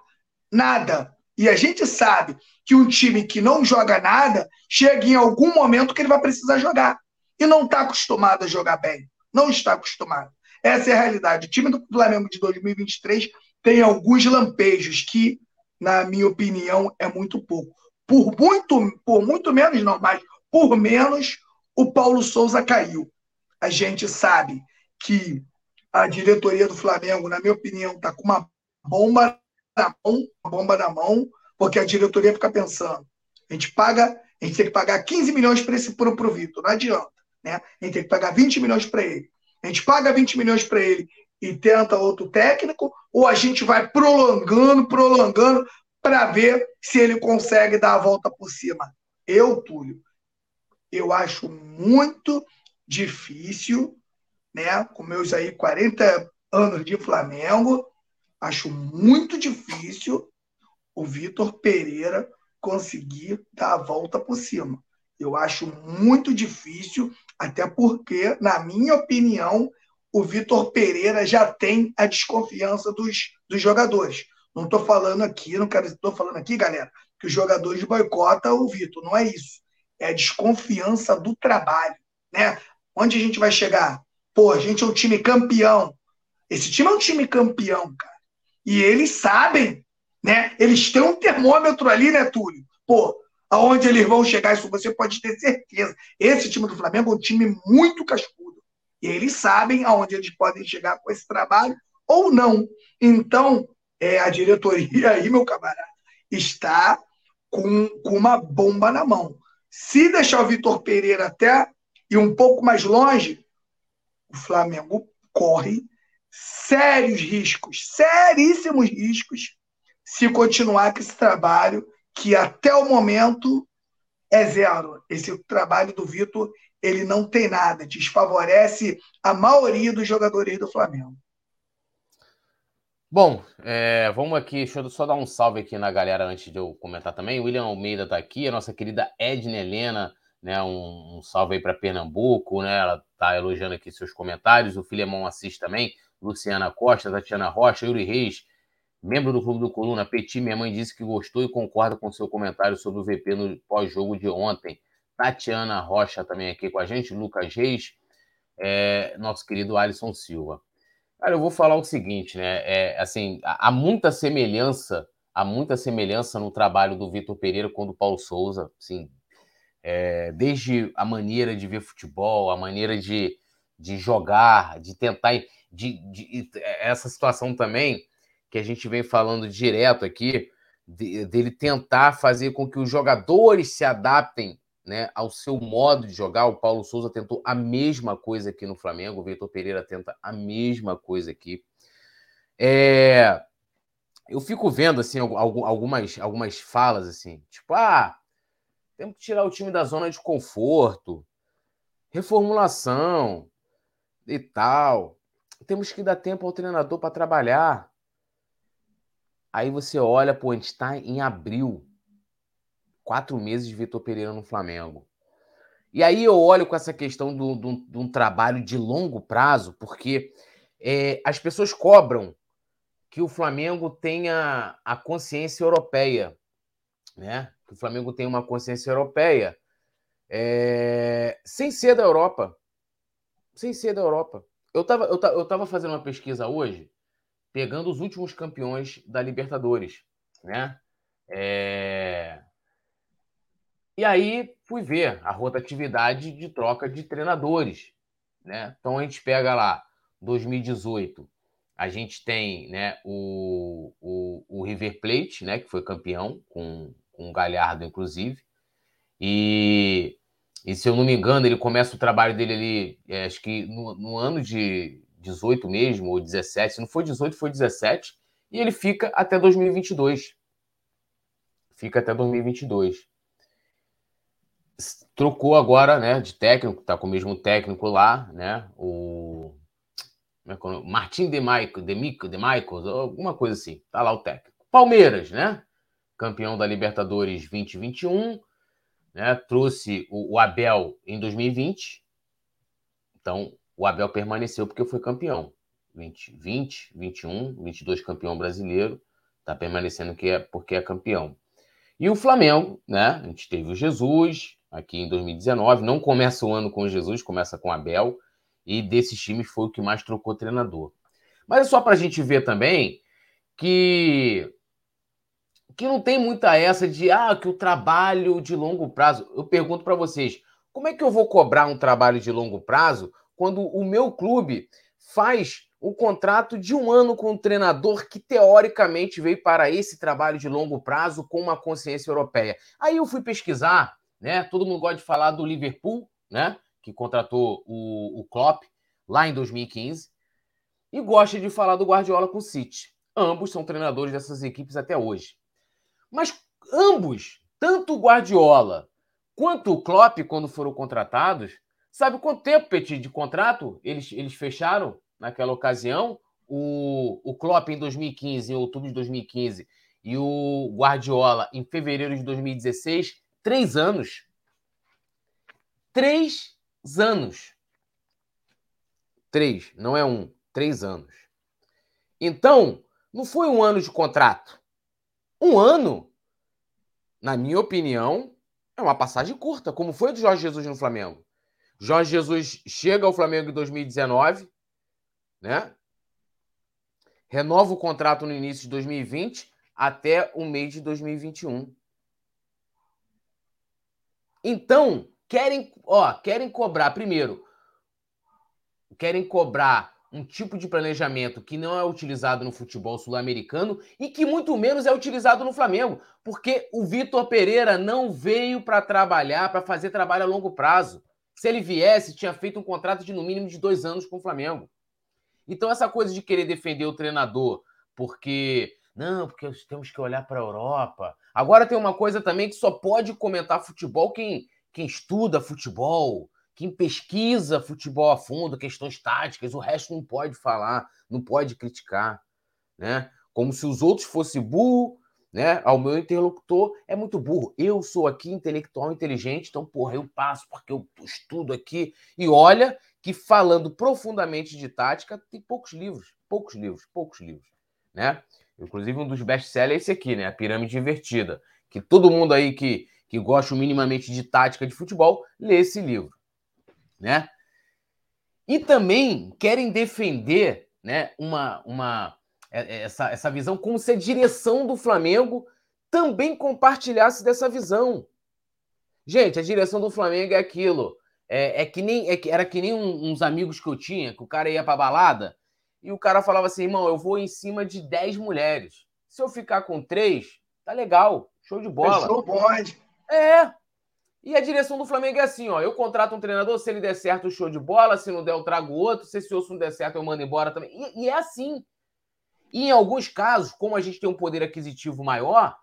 nada. E a gente sabe que um time que não joga nada chega em algum momento que ele vai precisar jogar. E não está acostumado a jogar bem. Não está acostumado. Essa é a realidade. O time do Flamengo de 2023 tem alguns lampejos que, na minha opinião, é muito pouco. Por muito, por muito menos, não, mas por menos, o Paulo Souza caiu. A gente sabe que a diretoria do Flamengo, na minha opinião, está com uma bomba na mão, uma bomba na mão, porque a diretoria fica pensando, a gente paga, a gente tem que pagar 15 milhões para esse pro, pro Vitor, não adianta, né? A gente tem que pagar 20 milhões para ele. A gente paga 20 milhões para ele e tenta outro técnico, ou a gente vai prolongando, prolongando para ver se ele consegue dar a volta por cima. Eu, Túlio, eu acho muito difícil, né, com meus aí 40 anos de Flamengo, acho muito difícil o Vitor Pereira conseguir dar a volta por cima. Eu acho muito difícil, até porque, na minha opinião, o Vitor Pereira já tem a desconfiança dos, dos jogadores. Não estou falando aqui, não quero estou falando aqui, galera, que os jogadores boicotam o Vitor. Não é isso. É a desconfiança do trabalho. Né? Onde a gente vai chegar? Pô, a gente é um time campeão. Esse time é um time campeão, cara. E eles sabem, né? Eles têm um termômetro ali, né, Túlio? Pô, aonde eles vão chegar, isso você pode ter certeza. Esse time do Flamengo é um time muito cascudo. E eles sabem aonde eles podem chegar com esse trabalho ou não. Então, é, a diretoria aí, meu camarada, está com, com uma bomba na mão. Se deixar o Vitor Pereira até e um pouco mais longe, o Flamengo corre sérios riscos, seríssimos riscos, se continuar com esse trabalho que até o momento é zero. Esse trabalho do Vitor, ele não tem nada, desfavorece a maioria dos jogadores do Flamengo. Bom, é, vamos aqui, deixa eu só dar um salve aqui na galera antes de eu comentar também. O William Almeida está aqui, a nossa querida Edna Helena, né? Um, um salve aí para Pernambuco, né? Ela está elogiando aqui seus comentários. O Filemão assiste também. Luciana Costa, Tatiana Rocha, Yuri Reis, membro do Clube do Coluna, Petit, minha mãe disse que gostou e concorda com seu comentário sobre o VP no pós-jogo de ontem. Tatiana Rocha também aqui com a gente, Lucas Reis, é, nosso querido Alisson Silva. Cara, eu vou falar o seguinte, né? É, assim, há muita semelhança, há muita semelhança no trabalho do Vitor Pereira com o do Paulo Souza, assim, é, desde a maneira de ver futebol, a maneira de, de jogar, de tentar de, de, essa situação também que a gente vem falando direto aqui, de, dele tentar fazer com que os jogadores se adaptem né, ao seu modo de jogar. O Paulo Souza tentou a mesma coisa aqui no Flamengo, o Vitor Pereira tenta a mesma coisa aqui. É, eu fico vendo assim algumas, algumas falas assim, tipo, ah, temos que tirar o time da zona de conforto, reformulação e tal temos que dar tempo ao treinador para trabalhar. Aí você olha, pô, a gente está em abril. Quatro meses de Vitor Pereira no Flamengo. E aí eu olho com essa questão de um trabalho de longo prazo, porque é, as pessoas cobram que o Flamengo tenha a consciência europeia, né? Que o Flamengo tenha uma consciência europeia, é, sem ser da Europa, sem ser da Europa. Eu estava eu, eu tava fazendo uma pesquisa hoje, pegando os últimos campeões da Libertadores, né? É... E aí fui ver a rotatividade de troca de treinadores, né? Então a gente pega lá 2018, a gente tem né, o, o, o River Plate, né, que foi campeão, com, com o Galhardo, inclusive. E, e, se eu não me engano, ele começa o trabalho dele ali, é, acho que no, no, ano de 18 mesmo, ou 17, se não foi 18, foi 17, e ele fica até 2022. Fica até 2022. Trocou agora, né, de técnico, tá com o mesmo técnico lá, né, o é é Martim de Maico, de Mico, de Michael, alguma coisa assim. Tá lá o técnico. Palmeiras, né? Campeão da Libertadores 2021, né? Trouxe o, o Abel em 2020. Então, o Abel permaneceu porque foi campeão. 20, 20, 21, 22 campeão brasileiro. Tá permanecendo que é porque é campeão. E o Flamengo, né? A gente teve o Jesus aqui em 2019. Não começa o ano com o Jesus, começa com o Abel e desses times foi o que mais trocou treinador. Mas é só para a gente ver também que que não tem muita essa de ah, que o trabalho de longo prazo. Eu pergunto para vocês, como é que eu vou cobrar um trabalho de longo prazo quando o meu clube faz o contrato de um ano com um treinador que teoricamente veio para esse trabalho de longo prazo com uma consciência europeia? Aí eu fui pesquisar, né? Todo mundo gosta de falar do Liverpool, né? que contratou o, o Klopp lá em 2015, e gosta de falar do Guardiola com o City. Ambos são treinadores dessas equipes até hoje. Mas ambos, tanto o Guardiola quanto o Klopp, quando foram contratados, sabe quanto tempo, Petit, de contrato eles, eles fecharam naquela ocasião? O, o Klopp em 2015, em outubro de 2015, e o Guardiola em fevereiro de 2016, três anos. Três anos. Três, não é um, três anos. Então, não foi um ano de contrato. Um ano, na minha opinião, é uma passagem curta, como foi do Jorge Jesus no Flamengo. Jorge Jesus chega ao Flamengo em 2019, né? Renova o contrato no início de 2020 até o mês de 2021. Então, querem, ó, querem cobrar primeiro, querem cobrar um tipo de planejamento que não é utilizado no futebol sul-americano e que muito menos é utilizado no Flamengo, porque o Vitor Pereira não veio para trabalhar, para fazer trabalho a longo prazo. Se ele viesse, tinha feito um contrato de no mínimo de dois anos com o Flamengo. Então, essa coisa de querer defender o treinador, porque. Não, porque temos que olhar para a Europa. Agora tem uma coisa também que só pode comentar futebol quem, quem estuda futebol, quem pesquisa futebol a fundo, questões táticas, o resto não pode falar, não pode criticar, né? Como se os outros fossem burro, né? Ao meu interlocutor é muito burro. Eu sou aqui intelectual inteligente, então, porra, eu passo porque eu estudo aqui. E olha que falando profundamente de tática, tem poucos livros, poucos livros, poucos livros, né? Inclusive um dos best-sellers é esse aqui, né? A Pirâmide Invertida, que todo mundo aí que que gostam minimamente de tática de futebol, lê esse livro, né? E também querem defender, né, uma, uma essa, essa visão como se a direção do Flamengo também compartilhasse dessa visão. Gente, a direção do Flamengo é aquilo. É, é que nem é, era que nem um, uns amigos que eu tinha, que o cara ia pra balada e o cara falava assim, irmão, eu vou em cima de 10 mulheres. Se eu ficar com três, tá legal, show de bola. Fechou pode. É. E a direção do Flamengo é assim, ó. Eu contrato um treinador, se ele der certo, show de bola. Se não der, eu trago outro. Se esse outro não der certo, eu mando embora também. E, e é assim. E em alguns casos, como a gente tem um poder aquisitivo maior,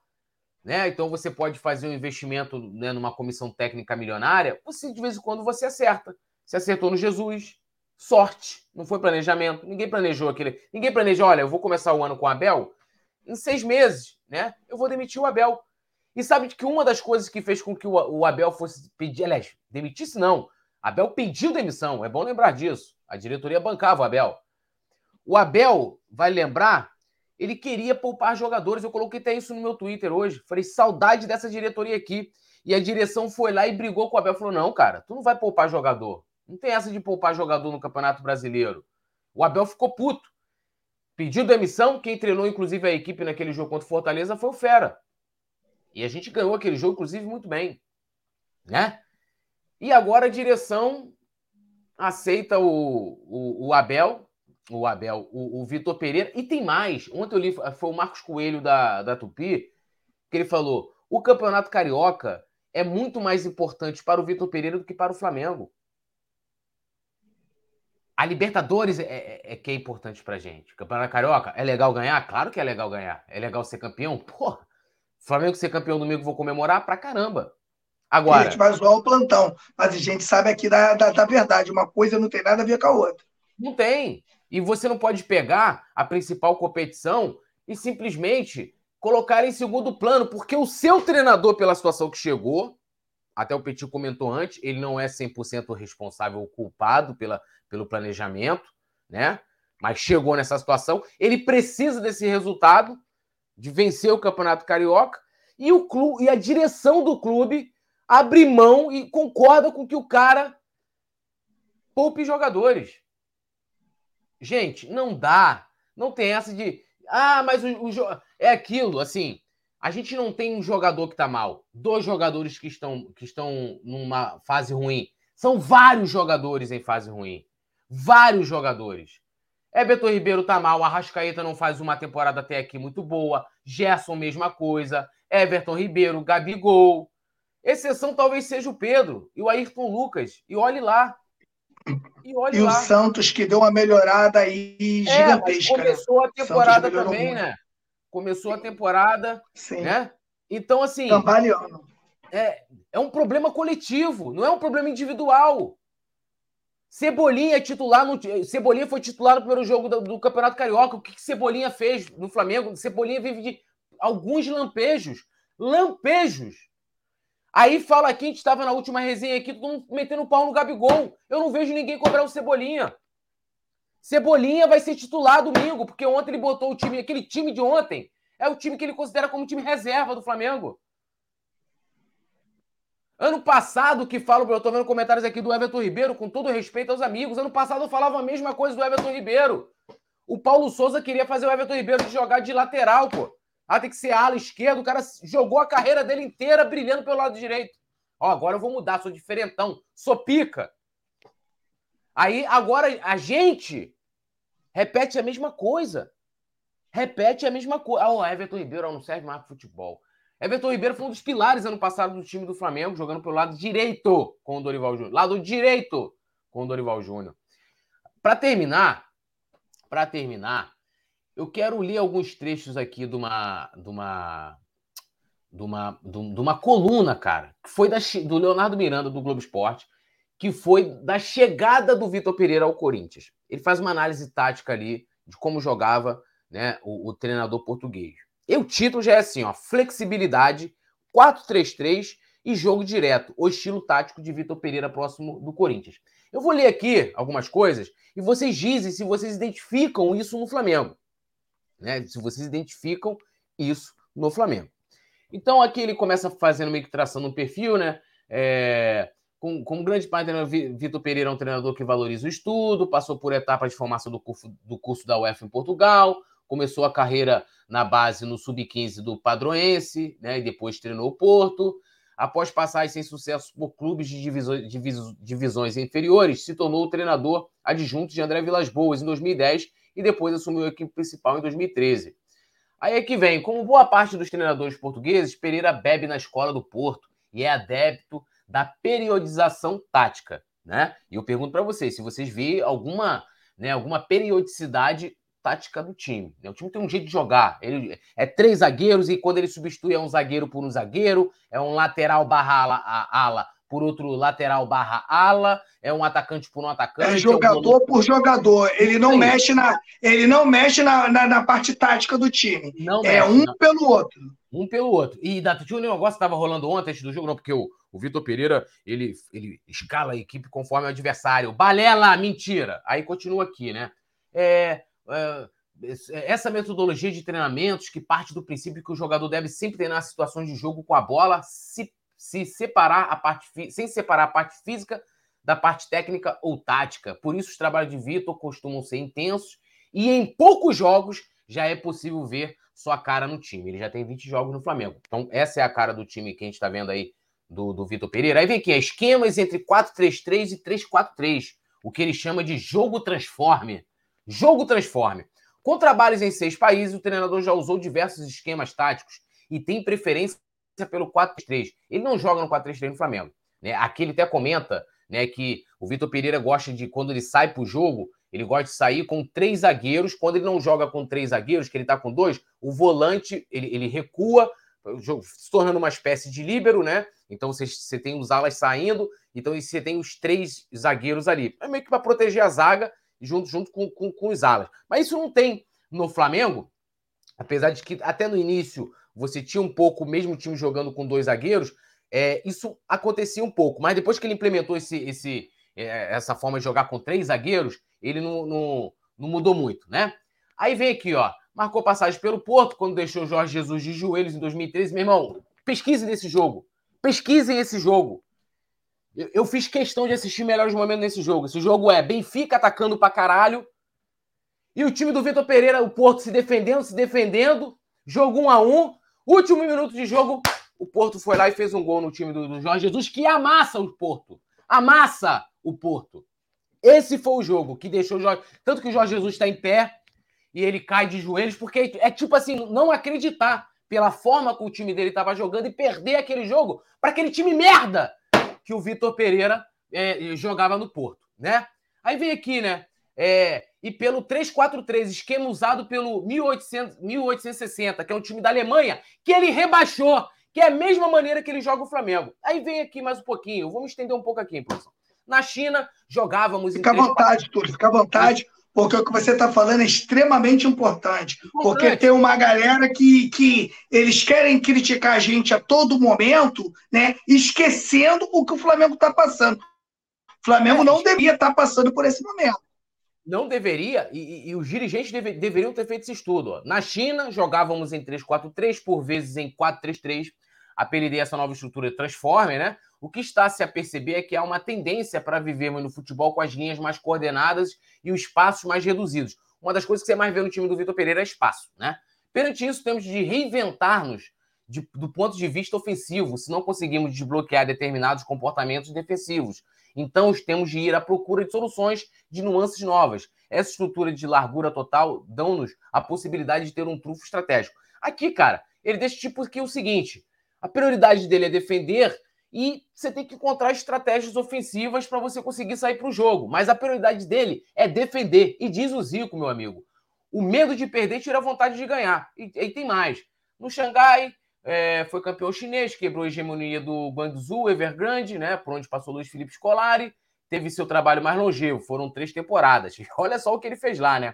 né? Então você pode fazer um investimento né, numa comissão técnica milionária, você de vez em quando você acerta. Você acertou no Jesus. Sorte. Não foi planejamento. Ninguém planejou aquele. Ninguém planejou, olha, eu vou começar o ano com o Abel. Em seis meses, né? Eu vou demitir o Abel. E sabe que uma das coisas que fez com que o Abel fosse pedir, aliás, demitisse não. Abel pediu demissão, é bom lembrar disso. A diretoria bancava o Abel. O Abel, vai lembrar, ele queria poupar jogadores. Eu coloquei até isso no meu Twitter hoje. Falei, saudade dessa diretoria aqui. E a direção foi lá e brigou com o Abel. Falou: não, cara, tu não vai poupar jogador. Não tem essa de poupar jogador no Campeonato Brasileiro. O Abel ficou puto. Pediu demissão. Quem treinou, inclusive, a equipe naquele jogo contra o Fortaleza foi o Fera. E a gente ganhou aquele jogo, inclusive, muito bem. Né? E agora a direção aceita o, o, o Abel, o Abel, o, o Vitor Pereira. E tem mais. Ontem eu li, foi o Marcos Coelho da, da Tupi, que ele falou: o Campeonato Carioca é muito mais importante para o Vitor Pereira do que para o Flamengo. A Libertadores é, é, é que é importante pra gente. Campeonato Carioca, é legal ganhar? Claro que é legal ganhar. É legal ser campeão? *laughs* Porra, Flamengo ser campeão domingo, vou comemorar pra caramba. Agora. A gente vai zoar o plantão, mas a gente sabe aqui da, da, da verdade. Uma coisa não tem nada a ver com a outra. Não tem. E você não pode pegar a principal competição e simplesmente colocar em segundo plano, porque o seu treinador, pela situação que chegou, até o Petit comentou antes, ele não é 100% responsável ou culpado pela, pelo planejamento, né? Mas chegou nessa situação, ele precisa desse resultado de vencer o Campeonato Carioca e o clube e a direção do clube abre mão e concorda com que o cara poupe jogadores. Gente, não dá. Não tem essa de. Ah, mas o, o é aquilo, assim. A gente não tem um jogador que está mal, dois jogadores que estão, que estão numa fase ruim. São vários jogadores em fase ruim. Vários jogadores. Everton Ribeiro tá mal, Arrascaeta não faz uma temporada até aqui muito boa, Gerson, mesma coisa, Everton Ribeiro, Gabigol. Exceção talvez seja o Pedro e o Ayrton Lucas. E olhe lá. E, e o Santos que deu uma melhorada aí é, gigantesca. Né? começou né? a temporada também, muito. né? Começou a temporada, Sim. né? Então, assim. Cambaleando. É, é um problema coletivo, não é um problema individual. Cebolinha é titular no. Cebolinha foi titular no primeiro jogo do, do Campeonato Carioca. O que, que Cebolinha fez no Flamengo? Cebolinha vive de alguns lampejos. Lampejos. Aí fala aqui, a gente estava na última resenha aqui, todo mundo metendo pau no Gabigol. Eu não vejo ninguém cobrar o Cebolinha. Cebolinha vai ser titular domingo, porque ontem ele botou o time, aquele time de ontem, é o time que ele considera como time reserva do Flamengo. Ano passado, que falo, eu tô vendo comentários aqui do Everton Ribeiro, com todo respeito aos amigos. Ano passado eu falava a mesma coisa do Everton Ribeiro. O Paulo Souza queria fazer o Everton Ribeiro jogar de lateral, pô. Ah, tem que ser ala esquerda. O cara jogou a carreira dele inteira brilhando pelo lado direito. Ó, agora eu vou mudar, sou diferentão, sou pica. Aí agora a gente repete a mesma coisa. Repete a mesma coisa. Ah, o Everton Ribeiro não serve mais para futebol. Everton Ribeiro foi um dos pilares ano passado do time do Flamengo, jogando pelo lado direito com o Dorival Júnior. Lado direito com o Dorival Júnior. Para terminar, para terminar, eu quero ler alguns trechos aqui de uma, de uma, de uma, de uma coluna, cara, que foi da, do Leonardo Miranda, do Globo Esporte, que foi da chegada do Vitor Pereira ao Corinthians. Ele faz uma análise tática ali de como jogava né, o, o treinador português. E o título já é assim, ó, flexibilidade, 4-3-3 e jogo direto, o estilo tático de Vitor Pereira próximo do Corinthians. Eu vou ler aqui algumas coisas e vocês dizem se vocês identificam isso no Flamengo né? Se vocês identificam isso no Flamengo. Então aqui ele começa fazendo meio que traçando um perfil, né? É, com, com grande parte, né, Vitor Pereira é um treinador que valoriza o estudo, passou por etapas de formação do curso, do curso da UEFA em Portugal, começou a carreira na base no Sub-15 do Padroense, né? E depois treinou o Porto. Após passar sem sucesso por clubes de divisões, divisões inferiores, se tornou o treinador adjunto de André Vilas Boas em 2010 e depois assumiu a equipe principal em 2013. Aí é que vem, como boa parte dos treinadores portugueses, Pereira bebe na escola do Porto e é adepto da periodização tática, né? E eu pergunto para vocês, se vocês veem alguma, né, alguma periodicidade tática do time. Né? O time tem um jeito de jogar. Ele é três zagueiros e quando ele substitui é um zagueiro por um zagueiro, é um lateral barra ala, ala por outro lateral barra ala, é um atacante por um atacante. É jogador é um por jogador. Ele não mexe na, ele não mexe na, na, na parte tática do time. Não é mexe, um não. pelo outro. Um pelo outro. E da tinha um negócio que estava rolando ontem antes do jogo, não, porque o, o Vitor Pereira ele, ele escala a equipe conforme o adversário. Balela, mentira. Aí continua aqui, né? É, é, essa metodologia de treinamentos que parte do princípio que o jogador deve sempre treinar situações de jogo com a bola, se se separar a parte sem separar a parte física da parte técnica ou tática. Por isso os trabalhos de Vitor costumam ser intensos e em poucos jogos já é possível ver sua cara no time. Ele já tem 20 jogos no Flamengo. Então essa é a cara do time que a gente está vendo aí do, do Vitor Pereira. Aí vem aqui, esquemas entre 4-3-3 e 3-4-3, o que ele chama de jogo transforme. Jogo transforme. Com trabalhos em seis países, o treinador já usou diversos esquemas táticos e tem preferência pelo 4-3. Ele não joga no 4-3-3 no Flamengo. Né? Aqui ele até comenta né, que o Vitor Pereira gosta de, quando ele sai para o jogo, ele gosta de sair com três zagueiros. Quando ele não joga com três zagueiros, que ele está com dois, o volante ele, ele recua, se tornando uma espécie de líbero, né? Então você, você tem os alas saindo, então você tem os três zagueiros ali. É meio que para proteger a zaga junto, junto com, com, com os alas. Mas isso não tem no Flamengo, apesar de que até no início você tinha um pouco, mesmo o time jogando com dois zagueiros, é, isso acontecia um pouco. Mas depois que ele implementou esse, esse, é, essa forma de jogar com três zagueiros, ele não, não, não mudou muito, né? Aí vem aqui, ó. Marcou passagem pelo Porto quando deixou o Jorge Jesus de joelhos em 2013. Meu irmão, pesquisem nesse jogo. Pesquisem esse jogo. Eu, eu fiz questão de assistir melhores momentos nesse jogo. Esse jogo é Benfica atacando pra caralho. E o time do Vitor Pereira, o Porto se defendendo, se defendendo. Jogo 1 a 1 Último minuto de jogo, o Porto foi lá e fez um gol no time do, do Jorge Jesus, que amassa o Porto. Amassa o Porto. Esse foi o jogo que deixou o Jorge. Tanto que o Jorge Jesus está em pé e ele cai de joelhos, porque é tipo assim, não acreditar pela forma que o time dele estava jogando e perder aquele jogo para aquele time merda que o Vitor Pereira é, jogava no Porto, né? Aí vem aqui, né? É, e pelo 3-4-3, esquema usado pelo 1800, 1860, que é um time da Alemanha, que ele rebaixou, que é a mesma maneira que ele joga o Flamengo. Aí vem aqui mais um pouquinho, vamos estender um pouco aqui, produção. Na China, jogávamos fica à vontade, Túlio, fica à vontade, porque o que você está falando é extremamente importante. importante. Porque tem uma galera que, que eles querem criticar a gente a todo momento, né? Esquecendo o que o Flamengo está passando. O Flamengo é, não deveria estar tá passando por esse momento não deveria, e, e os dirigentes deve, deveriam ter feito esse estudo. Ó. Na China, jogávamos em 3-4-3, por vezes em 4-3-3. Apelidei essa nova estrutura Transformer, né? O que está se a perceber é que há uma tendência para vivermos no futebol com as linhas mais coordenadas e os espaços mais reduzidos. Uma das coisas que você mais vê no time do Vitor Pereira é espaço, né? Perante isso, temos de reinventar-nos do ponto de vista ofensivo, se não conseguimos desbloquear determinados comportamentos defensivos. Então, temos de ir à procura de soluções de nuances novas. Essa estrutura de largura total dão-nos a possibilidade de ter um trunfo estratégico. Aqui, cara, ele deixa tipo aqui o seguinte: a prioridade dele é defender e você tem que encontrar estratégias ofensivas para você conseguir sair para o jogo. Mas a prioridade dele é defender. E diz o Zico, meu amigo: o medo de perder tira a vontade de ganhar. E, e tem mais. No Xangai, é, foi campeão chinês, quebrou a hegemonia do Guangzhou Evergrande, né, por onde passou Luiz Felipe Scolari, teve seu trabalho mais longevo, foram três temporadas. *laughs* Olha só o que ele fez lá, né?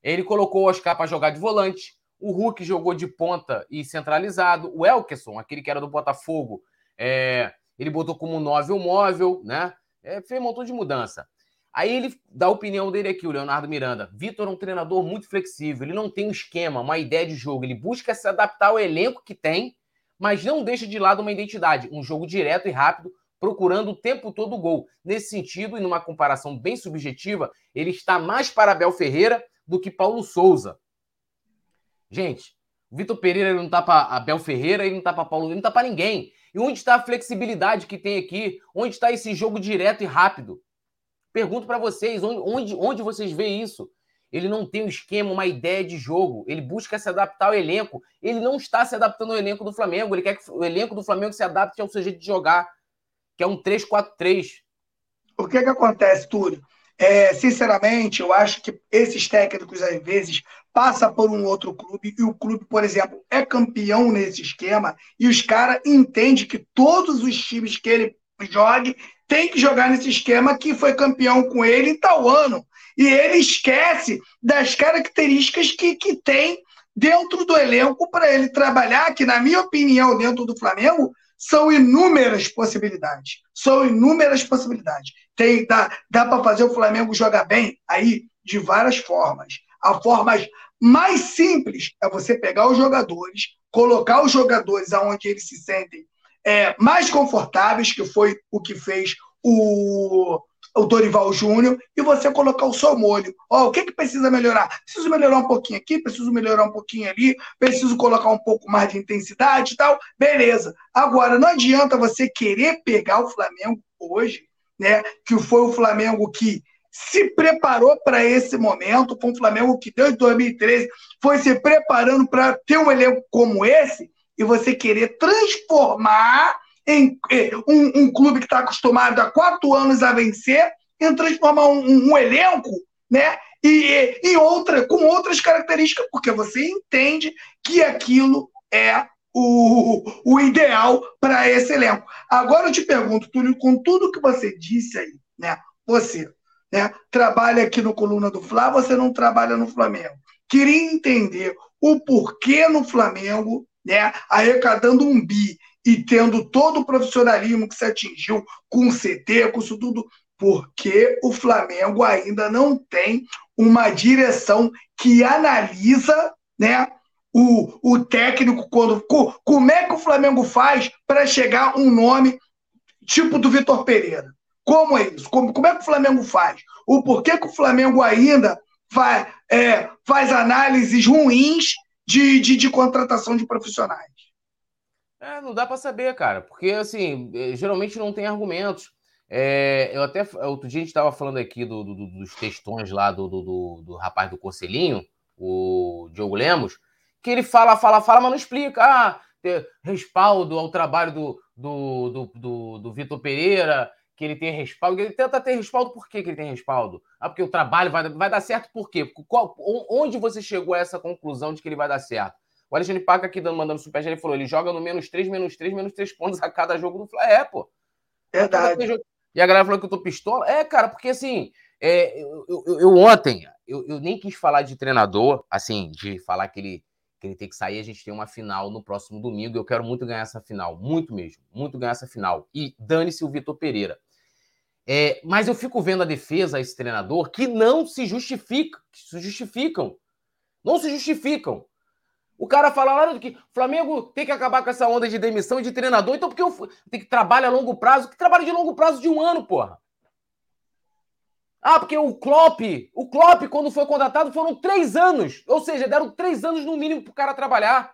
Ele colocou o Oscar para jogar de volante, o Hulk jogou de ponta e centralizado, o Elkerson, aquele que era do Botafogo, é, ele botou como nove o móvel, né? É, fez um montão de mudança. Aí ele dá a opinião dele aqui, o Leonardo Miranda. Vitor é um treinador muito flexível, ele não tem um esquema, uma ideia de jogo, ele busca se adaptar ao elenco que tem, mas não deixa de lado uma identidade, um jogo direto e rápido, procurando o tempo todo o gol. Nesse sentido, e numa comparação bem subjetiva, ele está mais para Abel Ferreira do que Paulo Souza. Gente, o Vitor Pereira ele não está para Abel Ferreira, ele não está para Paulo, ele não está para ninguém. E onde está a flexibilidade que tem aqui? Onde está esse jogo direto e rápido? Pergunto para vocês, onde, onde vocês veem isso? Ele não tem um esquema, uma ideia de jogo. Ele busca se adaptar ao elenco. Ele não está se adaptando ao elenco do Flamengo. Ele quer que o elenco do Flamengo se adapte ao seu jeito de jogar, que é um 3-4-3. O que, que acontece, Túlio? É, sinceramente, eu acho que esses técnicos, às vezes, passam por um outro clube e o clube, por exemplo, é campeão nesse esquema e os caras entendem que todos os times que ele jogue tem que jogar nesse esquema que foi campeão com ele em tal ano. E ele esquece das características que, que tem dentro do elenco para ele trabalhar, que, na minha opinião, dentro do Flamengo, são inúmeras possibilidades. São inúmeras possibilidades. Tem, dá dá para fazer o Flamengo jogar bem aí de várias formas. A forma mais simples é você pegar os jogadores, colocar os jogadores aonde eles se sentem é, mais confortáveis, que foi o que fez o, o Dorival Júnior, e você colocar o seu molho. Oh, o que, que precisa melhorar? Preciso melhorar um pouquinho aqui, preciso melhorar um pouquinho ali, preciso colocar um pouco mais de intensidade e tal. Beleza. Agora, não adianta você querer pegar o Flamengo hoje, né? Que foi o Flamengo que se preparou para esse momento, foi um Flamengo que desde 2013 foi se preparando para ter um elenco como esse, e você querer transformar em um, um clube que está acostumado há quatro anos a vencer, em transformar um, um, um elenco, né? E, e, outra, com outras características, porque você entende que aquilo é o, o ideal para esse elenco. Agora eu te pergunto, Túlio, com tudo que você disse aí, né? Você né, trabalha aqui no Coluna do Fla, você não trabalha no Flamengo. Queria entender o porquê no Flamengo, né, arrecadando um bi e tendo todo o profissionalismo que se atingiu com o CT, com isso tudo, porque o Flamengo ainda não tem uma direção que analisa né, o, o técnico quando. Como é que o Flamengo faz para chegar um nome tipo do Vitor Pereira? Como é isso? Como, como é que o Flamengo faz? O porquê que o Flamengo ainda é, faz análises ruins de, de, de contratação de profissionais? É, não dá para saber, cara, porque assim, é, geralmente não tem argumentos. É, eu até outro dia a gente estava falando aqui do, do, dos textões lá do, do, do, rapaz do Conselhinho, o Diogo Lemos, que ele fala, fala, fala, mas não explica. Ah, respaldo ao trabalho do, do, do, do, do Vitor Pereira, que ele tem respaldo. Ele tenta ter respaldo, por que, que ele tem respaldo? Ah, porque o trabalho vai, vai dar certo, por quê? Qual, onde você chegou a essa conclusão de que ele vai dar certo? O Alexandre Paca aqui mandando super ele falou: ele joga no menos 3, menos 3, menos 3 pontos a cada jogo do Flamengo. É, pô. Verdade. E a galera falou que eu tô pistola. É, cara, porque assim, é, eu, eu, eu, ontem, eu, eu nem quis falar de treinador, assim, de falar que ele, que ele tem que sair. A gente tem uma final no próximo domingo. Eu quero muito ganhar essa final, muito mesmo, muito ganhar essa final. E dane-se o Vitor Pereira. É, mas eu fico vendo a defesa a esse treinador que não se justifica, se justificam. Não se justificam. O cara fala lá que Flamengo tem que acabar com essa onda de demissão de treinador, então porque eu tem que trabalhar a longo prazo, que trabalho de longo prazo de um ano, porra. Ah, porque o Klopp, o Klopp, quando foi contratado, foram três anos. Ou seja, deram três anos no mínimo pro cara trabalhar.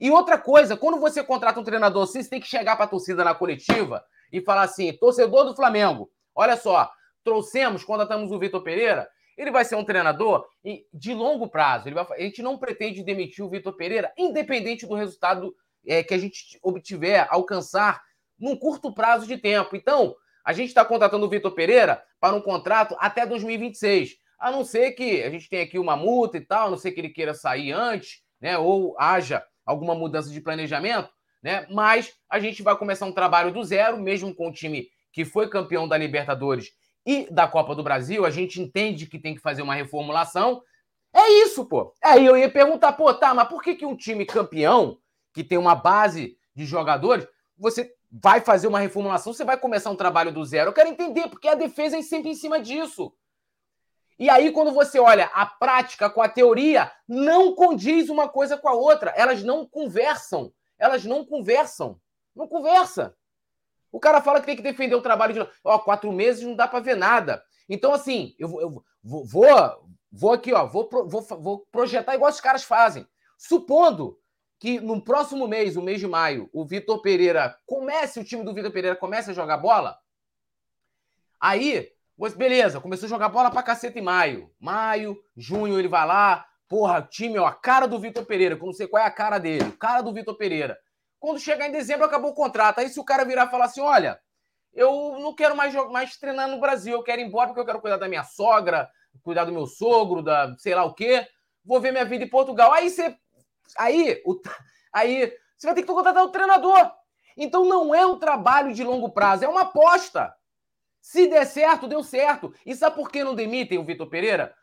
E outra coisa, quando você contrata um treinador assim, você tem que chegar pra torcida na coletiva e falar assim: torcedor do Flamengo, Olha só, trouxemos, contratamos o Vitor Pereira, ele vai ser um treinador de longo prazo. Vai, a gente não pretende demitir o Vitor Pereira, independente do resultado é, que a gente obtiver, alcançar num curto prazo de tempo. Então, a gente está contratando o Vitor Pereira para um contrato até 2026. A não ser que a gente tenha aqui uma multa e tal, a não ser que ele queira sair antes, né? Ou haja alguma mudança de planejamento, né? Mas a gente vai começar um trabalho do zero, mesmo com o time que foi campeão da Libertadores e da Copa do Brasil, a gente entende que tem que fazer uma reformulação. É isso, pô. Aí eu ia perguntar, pô, tá, mas por que, que um time campeão, que tem uma base de jogadores, você vai fazer uma reformulação, você vai começar um trabalho do zero? Eu quero entender, porque a defesa é sempre em cima disso. E aí, quando você olha a prática com a teoria, não condiz uma coisa com a outra. Elas não conversam. Elas não conversam. Não conversa. O cara fala que tem que defender o trabalho de. Ó, quatro meses não dá para ver nada. Então, assim, eu, eu vou, vou, vou aqui, ó, vou, vou, vou projetar igual os caras fazem. Supondo que no próximo mês, o mês de maio, o Vitor Pereira comece, o time do Vitor Pereira comece a jogar bola, aí, beleza, começou a jogar bola pra caceta em maio. Maio, junho, ele vai lá, porra, time, ó, a cara do Vitor Pereira, que eu não sei qual é a cara dele, cara do Vitor Pereira. Quando chegar em dezembro, acabou o contrato. Aí se o cara virar e falar assim: olha, eu não quero mais, mais treinar no Brasil, eu quero ir embora porque eu quero cuidar da minha sogra, cuidar do meu sogro, da sei lá o quê, vou ver minha vida em Portugal. Aí você. Aí, o, aí você vai ter que contratar o treinador. Então não é um trabalho de longo prazo, é uma aposta. Se der certo, deu certo. E sabe por que não demitem o Vitor Pereira?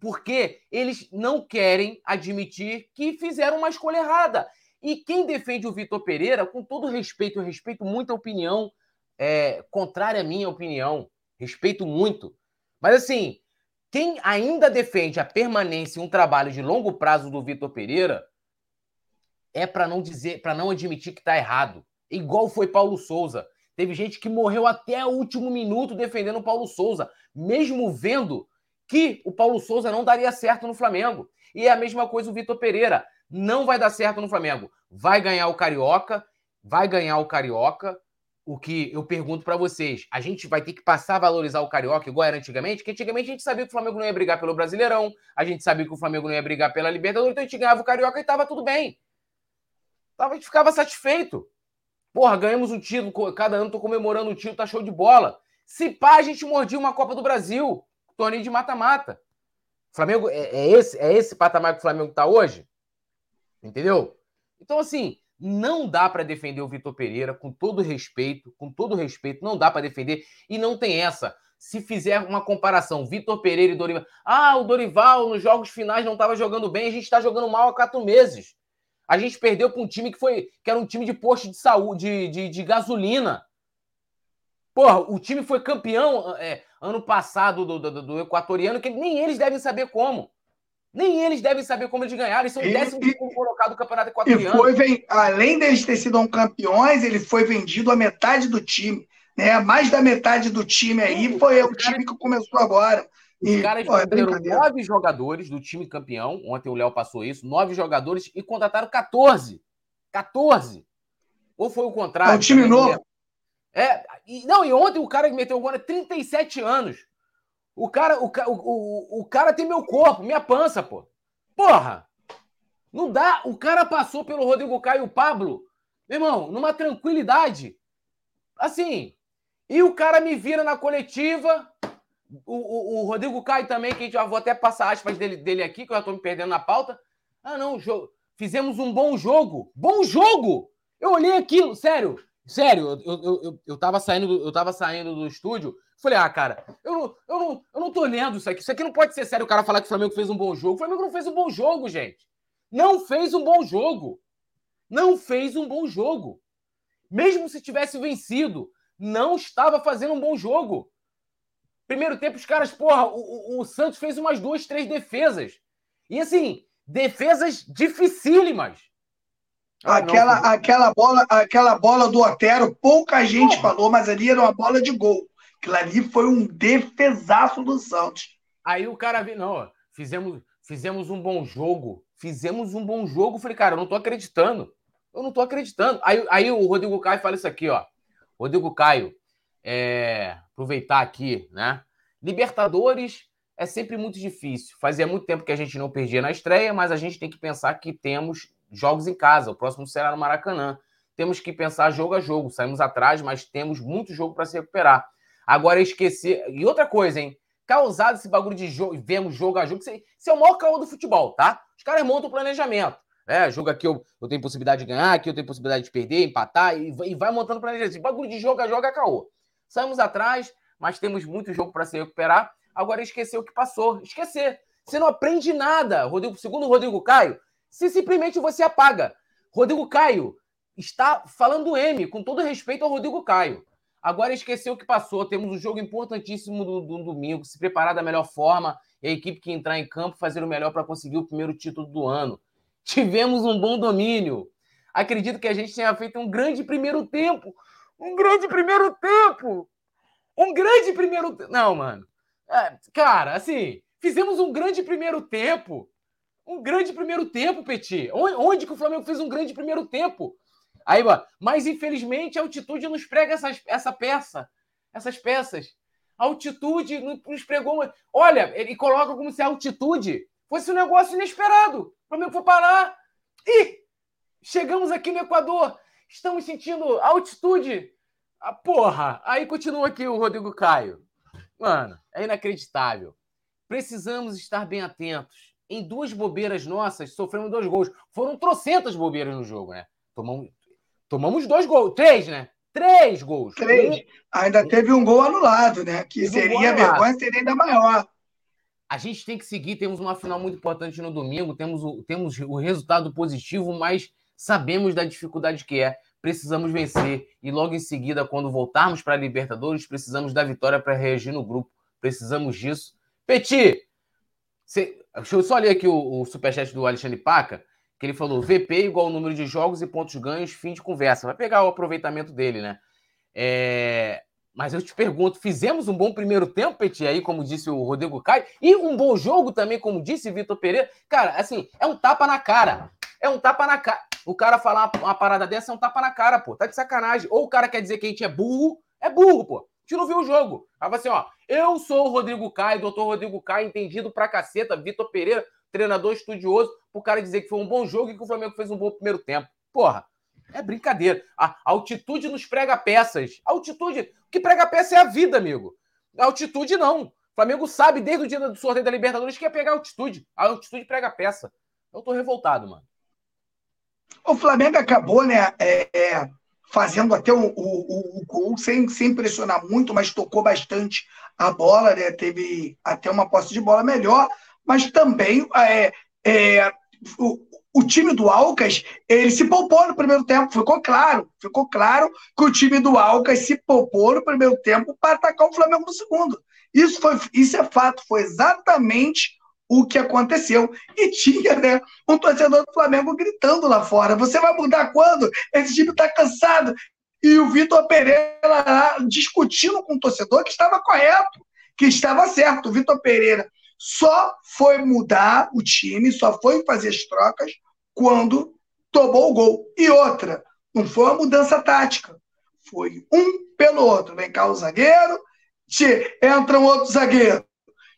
Porque eles não querem admitir que fizeram uma escolha errada. E quem defende o Vitor Pereira, com todo respeito, eu respeito muito a opinião é, contrária à minha opinião, respeito muito. Mas assim, quem ainda defende a permanência e um trabalho de longo prazo do Vitor Pereira é para não dizer, para não admitir que está errado. Igual foi Paulo Souza. Teve gente que morreu até o último minuto defendendo o Paulo Souza, mesmo vendo que o Paulo Souza não daria certo no Flamengo. E é a mesma coisa o Vitor Pereira não vai dar certo no Flamengo. Vai ganhar o Carioca, vai ganhar o Carioca, o que eu pergunto para vocês, a gente vai ter que passar a valorizar o Carioca igual era antigamente? Porque antigamente a gente sabia que o Flamengo não ia brigar pelo Brasileirão, a gente sabia que o Flamengo não ia brigar pela Libertadores, então a gente ganhava o Carioca e tava tudo bem. A gente ficava satisfeito. Porra, ganhamos um título, cada ano tô comemorando um título, tá show de bola. Se pá, a gente mordia uma Copa do Brasil, torneio de mata-mata. Flamengo, é, é, esse, é esse patamar que o Flamengo tá hoje? Entendeu? Então, assim, não dá para defender o Vitor Pereira, com todo respeito, com todo respeito, não dá para defender. E não tem essa. Se fizer uma comparação, Vitor Pereira e Dorival. Ah, o Dorival nos jogos finais não estava jogando bem, a gente está jogando mal há quatro meses. A gente perdeu para um time que foi que era um time de posto de saúde, de, de, gasolina. Porra, o time foi campeão é, ano passado do, do, do, equatoriano, que nem eles devem saber como. Nem eles devem saber como eles ganharam. Eles são o décimo colocado do campeonato equatoriano. E foi, além deles ter sido um campeões, ele foi vendido a metade do time. Né? Mais da metade do time aí foi o time que começou agora. Os caras pô, é venderam nove jogadores do time campeão. Ontem o Léo passou isso. Nove jogadores e contrataram 14. 14. Ou foi o contrário? É um time novo. É, e, não, e ontem o cara que meteu agora 37 anos. O cara, o, o, o, cara tem meu corpo, minha pança, pô. Porra! Não dá. O cara passou pelo Rodrigo Caio e o Pablo, meu irmão, numa tranquilidade. Assim. E o cara me vira na coletiva. O, o, o Rodrigo Caio também, que já vou até passar aspas dele, dele aqui, que eu já tô me perdendo na pauta. Ah, não, jogo. Fizemos um bom jogo. Bom jogo! Eu olhei aquilo, sério. Sério, eu, eu, eu, eu, tava saindo, eu tava saindo do estúdio, falei, ah, cara, eu não, eu, não, eu não tô lendo isso aqui. Isso aqui não pode ser sério o cara falar que o Flamengo fez um bom jogo. O Flamengo não fez um bom jogo, gente. Não fez um bom jogo. Não fez um bom jogo. Mesmo se tivesse vencido, não estava fazendo um bom jogo. Primeiro tempo, os caras, porra, o, o, o Santos fez umas duas, três defesas. E assim, defesas dificílimas. Ah, aquela, não, aquela, bola, aquela bola do Otero, pouca gente Porra. falou, mas ali era uma bola de gol. Aquilo ali foi um defesaço do Santos. Aí o cara viu, não, fizemos, fizemos um bom jogo. Fizemos um bom jogo. Falei, cara, eu não tô acreditando. Eu não tô acreditando. Aí, aí o Rodrigo Caio fala isso aqui, ó. Rodrigo Caio, é, aproveitar aqui, né? Libertadores é sempre muito difícil. Fazia muito tempo que a gente não perdia na estreia, mas a gente tem que pensar que temos jogos em casa. O próximo será no Maracanã. Temos que pensar jogo a jogo. Saímos atrás, mas temos muito jogo para se recuperar. Agora esquecer. E outra coisa, hein? Causado esse bagulho de jogo, vemos jogo a jogo. Isso é o maior caô do futebol, tá? Os caras montam o planejamento. É, jogo aqui eu, eu tenho possibilidade de ganhar, aqui eu tenho possibilidade de perder, empatar, e, e vai montando planejamento. Esse bagulho de jogo a jogo é caô. Saímos atrás, mas temos muito jogo para se recuperar. Agora esquecer o que passou. Esquecer. Você não aprende nada. Rodrigo, segundo o Rodrigo Caio, se simplesmente você apaga. Rodrigo Caio está falando M, com todo respeito ao Rodrigo Caio. Agora esqueceu o que passou. Temos um jogo importantíssimo do, do domingo. Se preparar da melhor forma. E a equipe que entrar em campo fazer o melhor para conseguir o primeiro título do ano. *laughs* Tivemos um bom domínio. Acredito que a gente tenha feito um grande primeiro tempo. Um grande primeiro tempo. Um grande primeiro tempo. Não, mano. É, cara, assim, fizemos um grande primeiro tempo. Um grande primeiro tempo, Petit. Onde que o Flamengo fez um grande primeiro tempo? Aí, mas infelizmente a altitude nos prega essas, essa peça, essas peças. A altitude nos pregou. Olha, ele coloca como se a altitude fosse um negócio inesperado. O Flamengo foi parar. E chegamos aqui no Equador. Estamos sentindo altitude. Ah, porra! Aí continua aqui o Rodrigo Caio. Mano, é inacreditável. Precisamos estar bem atentos em duas bobeiras nossas, sofremos dois gols. Foram trocentas bobeiras no jogo, né? Tomamos, tomamos dois gols. Três, né? Três gols. Três. Um... Ainda teve um gol anulado, né? Que teve seria um vergonha, seria ainda maior. A gente tem que seguir, temos uma final muito importante no domingo, temos o, temos o resultado positivo, mas sabemos da dificuldade que é. Precisamos vencer. E logo em seguida, quando voltarmos para a Libertadores, precisamos da vitória para reagir no grupo. Precisamos disso. Petit, você, Deixa eu só ler aqui o, o superchat do Alexandre Paca, que ele falou: VP igual número de jogos e pontos ganhos, fim de conversa. Vai pegar o aproveitamento dele, né? É... Mas eu te pergunto: fizemos um bom primeiro tempo, Petit, aí, como disse o Rodrigo Caio, e um bom jogo também, como disse Vitor Pereira. Cara, assim, é um tapa na cara. É um tapa na cara. O cara falar uma parada dessa é um tapa na cara, pô. Tá de sacanagem. Ou o cara quer dizer que a gente é burro, é burro, pô. A gente não viu o jogo. Tava assim, ó. Eu sou o Rodrigo Caio, doutor Rodrigo Caio, entendido pra caceta, Vitor Pereira, treinador estudioso, pro cara dizer que foi um bom jogo e que o Flamengo fez um bom primeiro tempo. Porra, é brincadeira. A altitude nos prega peças. A altitude. O que prega peça é a vida, amigo. A altitude não. O Flamengo sabe desde o dia do sorteio da Libertadores que ia pegar altitude. A altitude prega peça. Eu tô revoltado, mano. O Flamengo acabou, né? É, é, fazendo até o, o, gol sem, sem pressionar muito, mas tocou bastante a bola, né? Teve até uma posse de bola melhor, mas também é, é, o, o time do Alcas, ele se poupou no primeiro tempo, ficou claro, ficou claro que o time do Alcas se poupou no primeiro tempo para atacar o Flamengo no segundo. Isso, foi, isso é fato, foi exatamente o que aconteceu. E tinha né, um torcedor do Flamengo gritando lá fora: você vai mudar quando? Esse time está cansado. E o Vitor Pereira lá discutindo com o torcedor que estava correto, que estava certo. O Vitor Pereira só foi mudar o time, só foi fazer as trocas quando tomou o gol. E outra, não foi uma mudança tática. Foi um pelo outro. Vem cá o zagueiro, entra um outro zagueiro,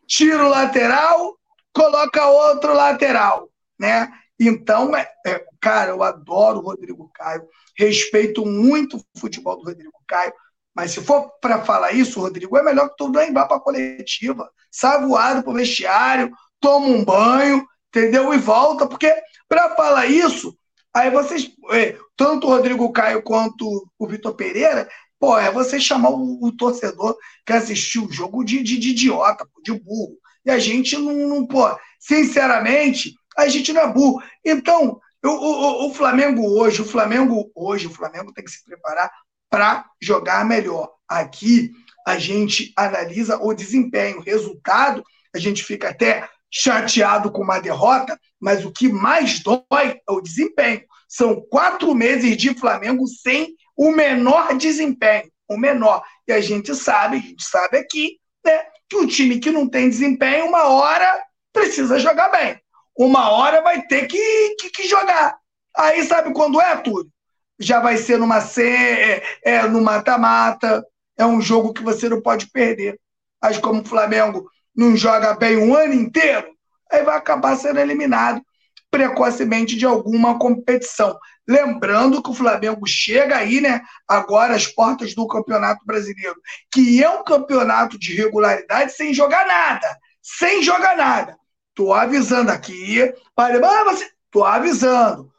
tira o lateral, coloca outro lateral, né? Então, é, é, cara, eu adoro o Rodrigo Caio, respeito muito o futebol do Rodrigo Caio, mas se for para falar isso, Rodrigo, é melhor que tudo vá para a coletiva, sai voado para o vestiário, toma um banho, entendeu? E volta, porque para falar isso, aí vocês, é, tanto o Rodrigo Caio quanto o Vitor Pereira, pô, é você chamar o, o torcedor que assistiu o jogo de, de, de, idiota, de burro. E a gente não, não, pô, sinceramente, a gente não é burro. Então, o, o, o Flamengo hoje, o Flamengo hoje, o Flamengo tem que se preparar para jogar melhor. Aqui a gente analisa o desempenho, o resultado, a gente fica até chateado com uma derrota, mas o que mais dói é o desempenho. São quatro meses de Flamengo sem o menor desempenho, o menor. E a gente sabe, a gente sabe aqui, né, que o time que não tem desempenho, uma hora precisa jogar bem. Uma hora vai ter que, que, que jogar. Aí sabe quando é, Túlio? Já vai ser numa C, é, é no mata-mata, é um jogo que você não pode perder. Mas como o Flamengo não joga bem um ano inteiro, aí vai acabar sendo eliminado precocemente de alguma competição. Lembrando que o Flamengo chega aí, né, agora às portas do Campeonato Brasileiro, que é um campeonato de regularidade sem jogar nada. Sem jogar nada. Tô avisando aqui. Para, ah, você... Tô avisando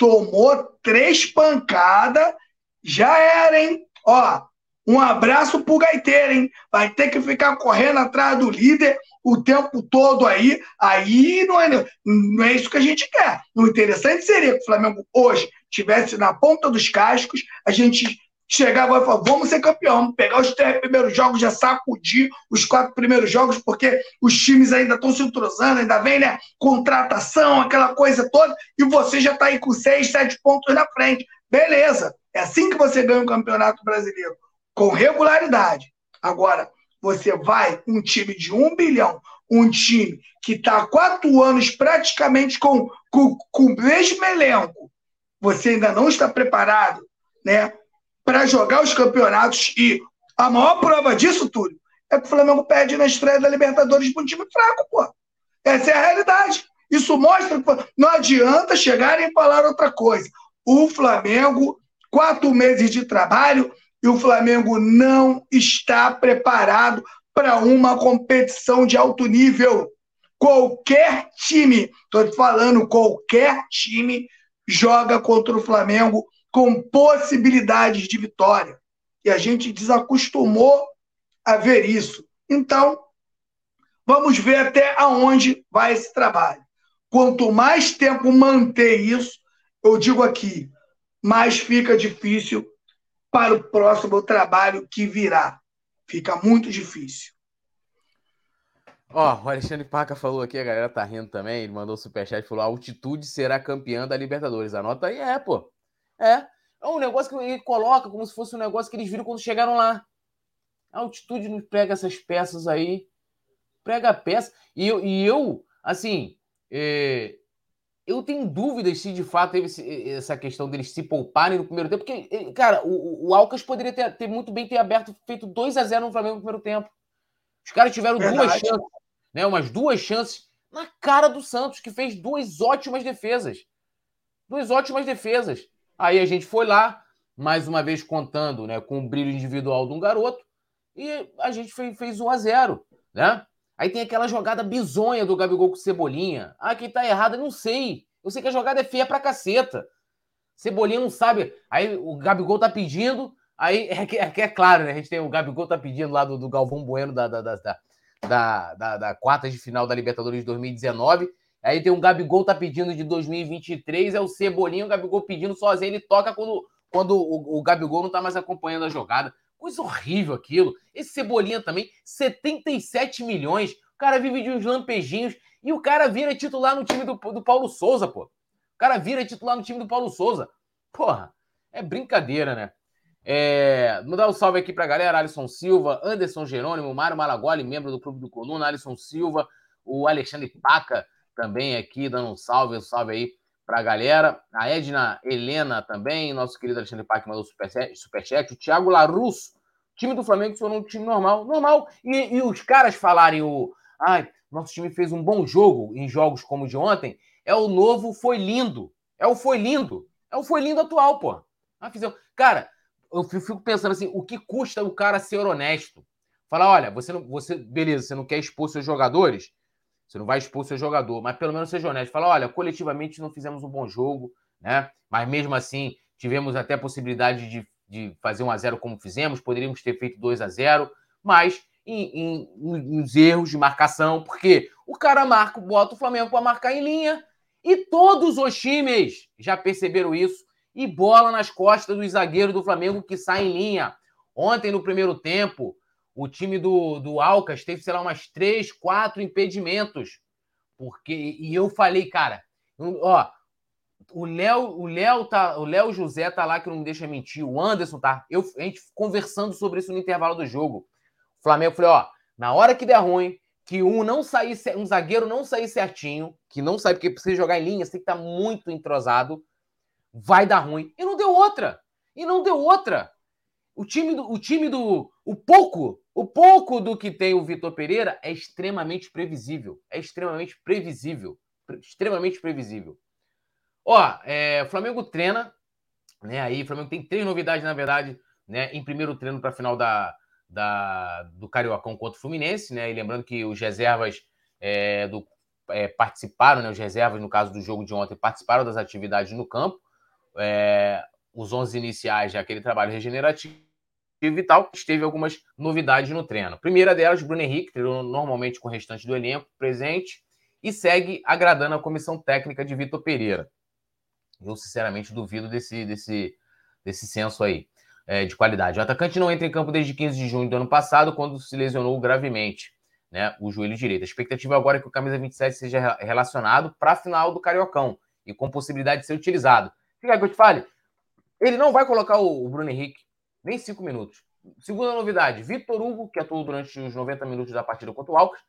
tomou três pancadas, já era, hein? Ó, um abraço pro gaiteiro, hein? Vai ter que ficar correndo atrás do líder o tempo todo aí. Aí não é, não é isso que a gente quer. O interessante seria que o Flamengo hoje tivesse na ponta dos cascos, a gente chegar agora e falar, vamos ser campeão, pegar os três primeiros jogos, já sacudir os quatro primeiros jogos, porque os times ainda estão se entrosando, ainda vem, né? Contratação, aquela coisa toda, e você já está aí com seis, sete pontos na frente. Beleza, é assim que você ganha o um campeonato brasileiro, com regularidade. Agora, você vai um time de um bilhão, um time que está há quatro anos praticamente com, com, com o mesmo elenco, você ainda não está preparado, né? Para jogar os campeonatos. E a maior prova disso, Túlio, é que o Flamengo perde na estreia da Libertadores para um time fraco, pô. Essa é a realidade. Isso mostra que não adianta chegarem e falar outra coisa. O Flamengo, quatro meses de trabalho, e o Flamengo não está preparado para uma competição de alto nível. Qualquer time, estou falando, qualquer time joga contra o Flamengo com possibilidades de vitória. E a gente desacostumou a ver isso. Então, vamos ver até aonde vai esse trabalho. Quanto mais tempo manter isso, eu digo aqui, mais fica difícil para o próximo trabalho que virá. Fica muito difícil. Ó, oh, o Alexandre Paca falou aqui, a galera tá rindo também, ele mandou o superchat falou: a altitude será campeã da Libertadores. Anota aí, é, pô. É. É um negócio que ele coloca como se fosse um negócio que eles viram quando chegaram lá. A altitude nos prega essas peças aí. Prega a peça. E eu, e eu assim, é... eu tenho dúvidas se de fato teve esse, essa questão deles se pouparem no primeiro tempo, porque, cara, o, o Alcas poderia ter, ter, muito bem ter aberto, feito 2 a 0 no Flamengo no primeiro tempo. Os caras tiveram Verdade. duas chances, né? Umas duas chances na cara do Santos, que fez duas ótimas defesas. Duas ótimas defesas. Aí a gente foi lá, mais uma vez contando né, com o brilho individual de um garoto, e a gente fez, fez 1 a 0 né? Aí tem aquela jogada bizonha do Gabigol com Cebolinha. Ah, quem tá errado, não sei. Eu sei que a jogada é feia pra caceta. Cebolinha não sabe. Aí o Gabigol tá pedindo. Aí *laughs* é que é, é, claro, né? A gente tem o Gabigol tá pedindo lá do, do Galvão Bueno da, da, da, da, da, da quarta de final da Libertadores de 2019. Aí tem um Gabigol tá pedindo de 2023, é o Cebolinha, o Gabigol pedindo sozinho, ele toca quando, quando o, o Gabigol não tá mais acompanhando a jogada. Coisa horrível aquilo. Esse Cebolinha também, 77 milhões. O cara vive de uns lampejinhos e o cara vira titular no time do, do Paulo Souza, pô. O cara vira titular no time do Paulo Souza. Porra, é brincadeira, né? É, vou dar um salve aqui pra galera: Alisson Silva, Anderson Jerônimo, Mário Malagoli, membro do Clube do Coluna, Alisson Silva, o Alexandre Paca também aqui, dando um salve, um salve aí pra galera. A Edna Helena também, nosso querido Alexandre Paca mandou superchat, superchat. O Thiago Larusso, time do Flamengo foi um time normal, normal. E, e os caras falarem o. Ai, nosso time fez um bom jogo em jogos como o de ontem. É o novo Foi Lindo. É o Foi Lindo. É o Foi Lindo atual, pô. Ah. Cara, eu fico pensando assim, o que custa o cara ser honesto? Falar, olha, você não, você, beleza, você não quer expor seus jogadores, você não vai expor seu jogador, mas pelo menos seja honesto. Fala, olha, coletivamente não fizemos um bom jogo, né? Mas mesmo assim, tivemos até a possibilidade de, de fazer um a zero como fizemos, poderíamos ter feito 2 a 0 mas em, nos erros de marcação, porque o cara marca, bota o Flamengo para marcar em linha, e todos os times já perceberam isso, e bola nas costas dos zagueiros do Flamengo que sai em linha. Ontem, no primeiro tempo, o time do, do Alcas teve, sei lá, umas três, quatro impedimentos. Porque, e eu falei, cara, ó, o Léo, o Léo tá, o Léo José tá lá que não me deixa mentir, o Anderson tá, eu, a gente conversando sobre isso no intervalo do jogo. O Flamengo falou, ó, na hora que der ruim, que um não sair, um zagueiro não sair certinho, que não sabe porque precisa jogar em linha, você tem que estar tá muito entrosado, vai dar ruim. E não deu outra. E não deu outra. O time do, o time do, o pouco, o pouco do que tem o Vitor Pereira é extremamente previsível. É extremamente previsível, extremamente previsível. Ó, é, o Flamengo treina, né? Aí o Flamengo tem três novidades na verdade, né? Em primeiro treino para a final da, da, do Cariocão contra o Fluminense, né? E lembrando que os reservas é, do, é, participaram, né? Os reservas, no caso do jogo de ontem, participaram das atividades no campo. É, os 11 iniciais, já aquele trabalho regenerativo e tal, teve algumas novidades no treino. Primeira delas, Bruno Henrique, treinou normalmente com o restante do elenco presente e segue agradando a comissão técnica de Vitor Pereira. Eu, sinceramente, duvido desse, desse, desse senso aí é, de qualidade. O atacante não entra em campo desde 15 de junho do ano passado, quando se lesionou gravemente né, o joelho direito. A expectativa agora é que o camisa 27 seja relacionado para a final do Cariocão e com possibilidade de ser utilizado. Fica que eu te fale, ele não vai colocar o Bruno Henrique nem cinco minutos. Segunda novidade, Vitor Hugo, que atuou durante os 90 minutos da partida contra o Alcas.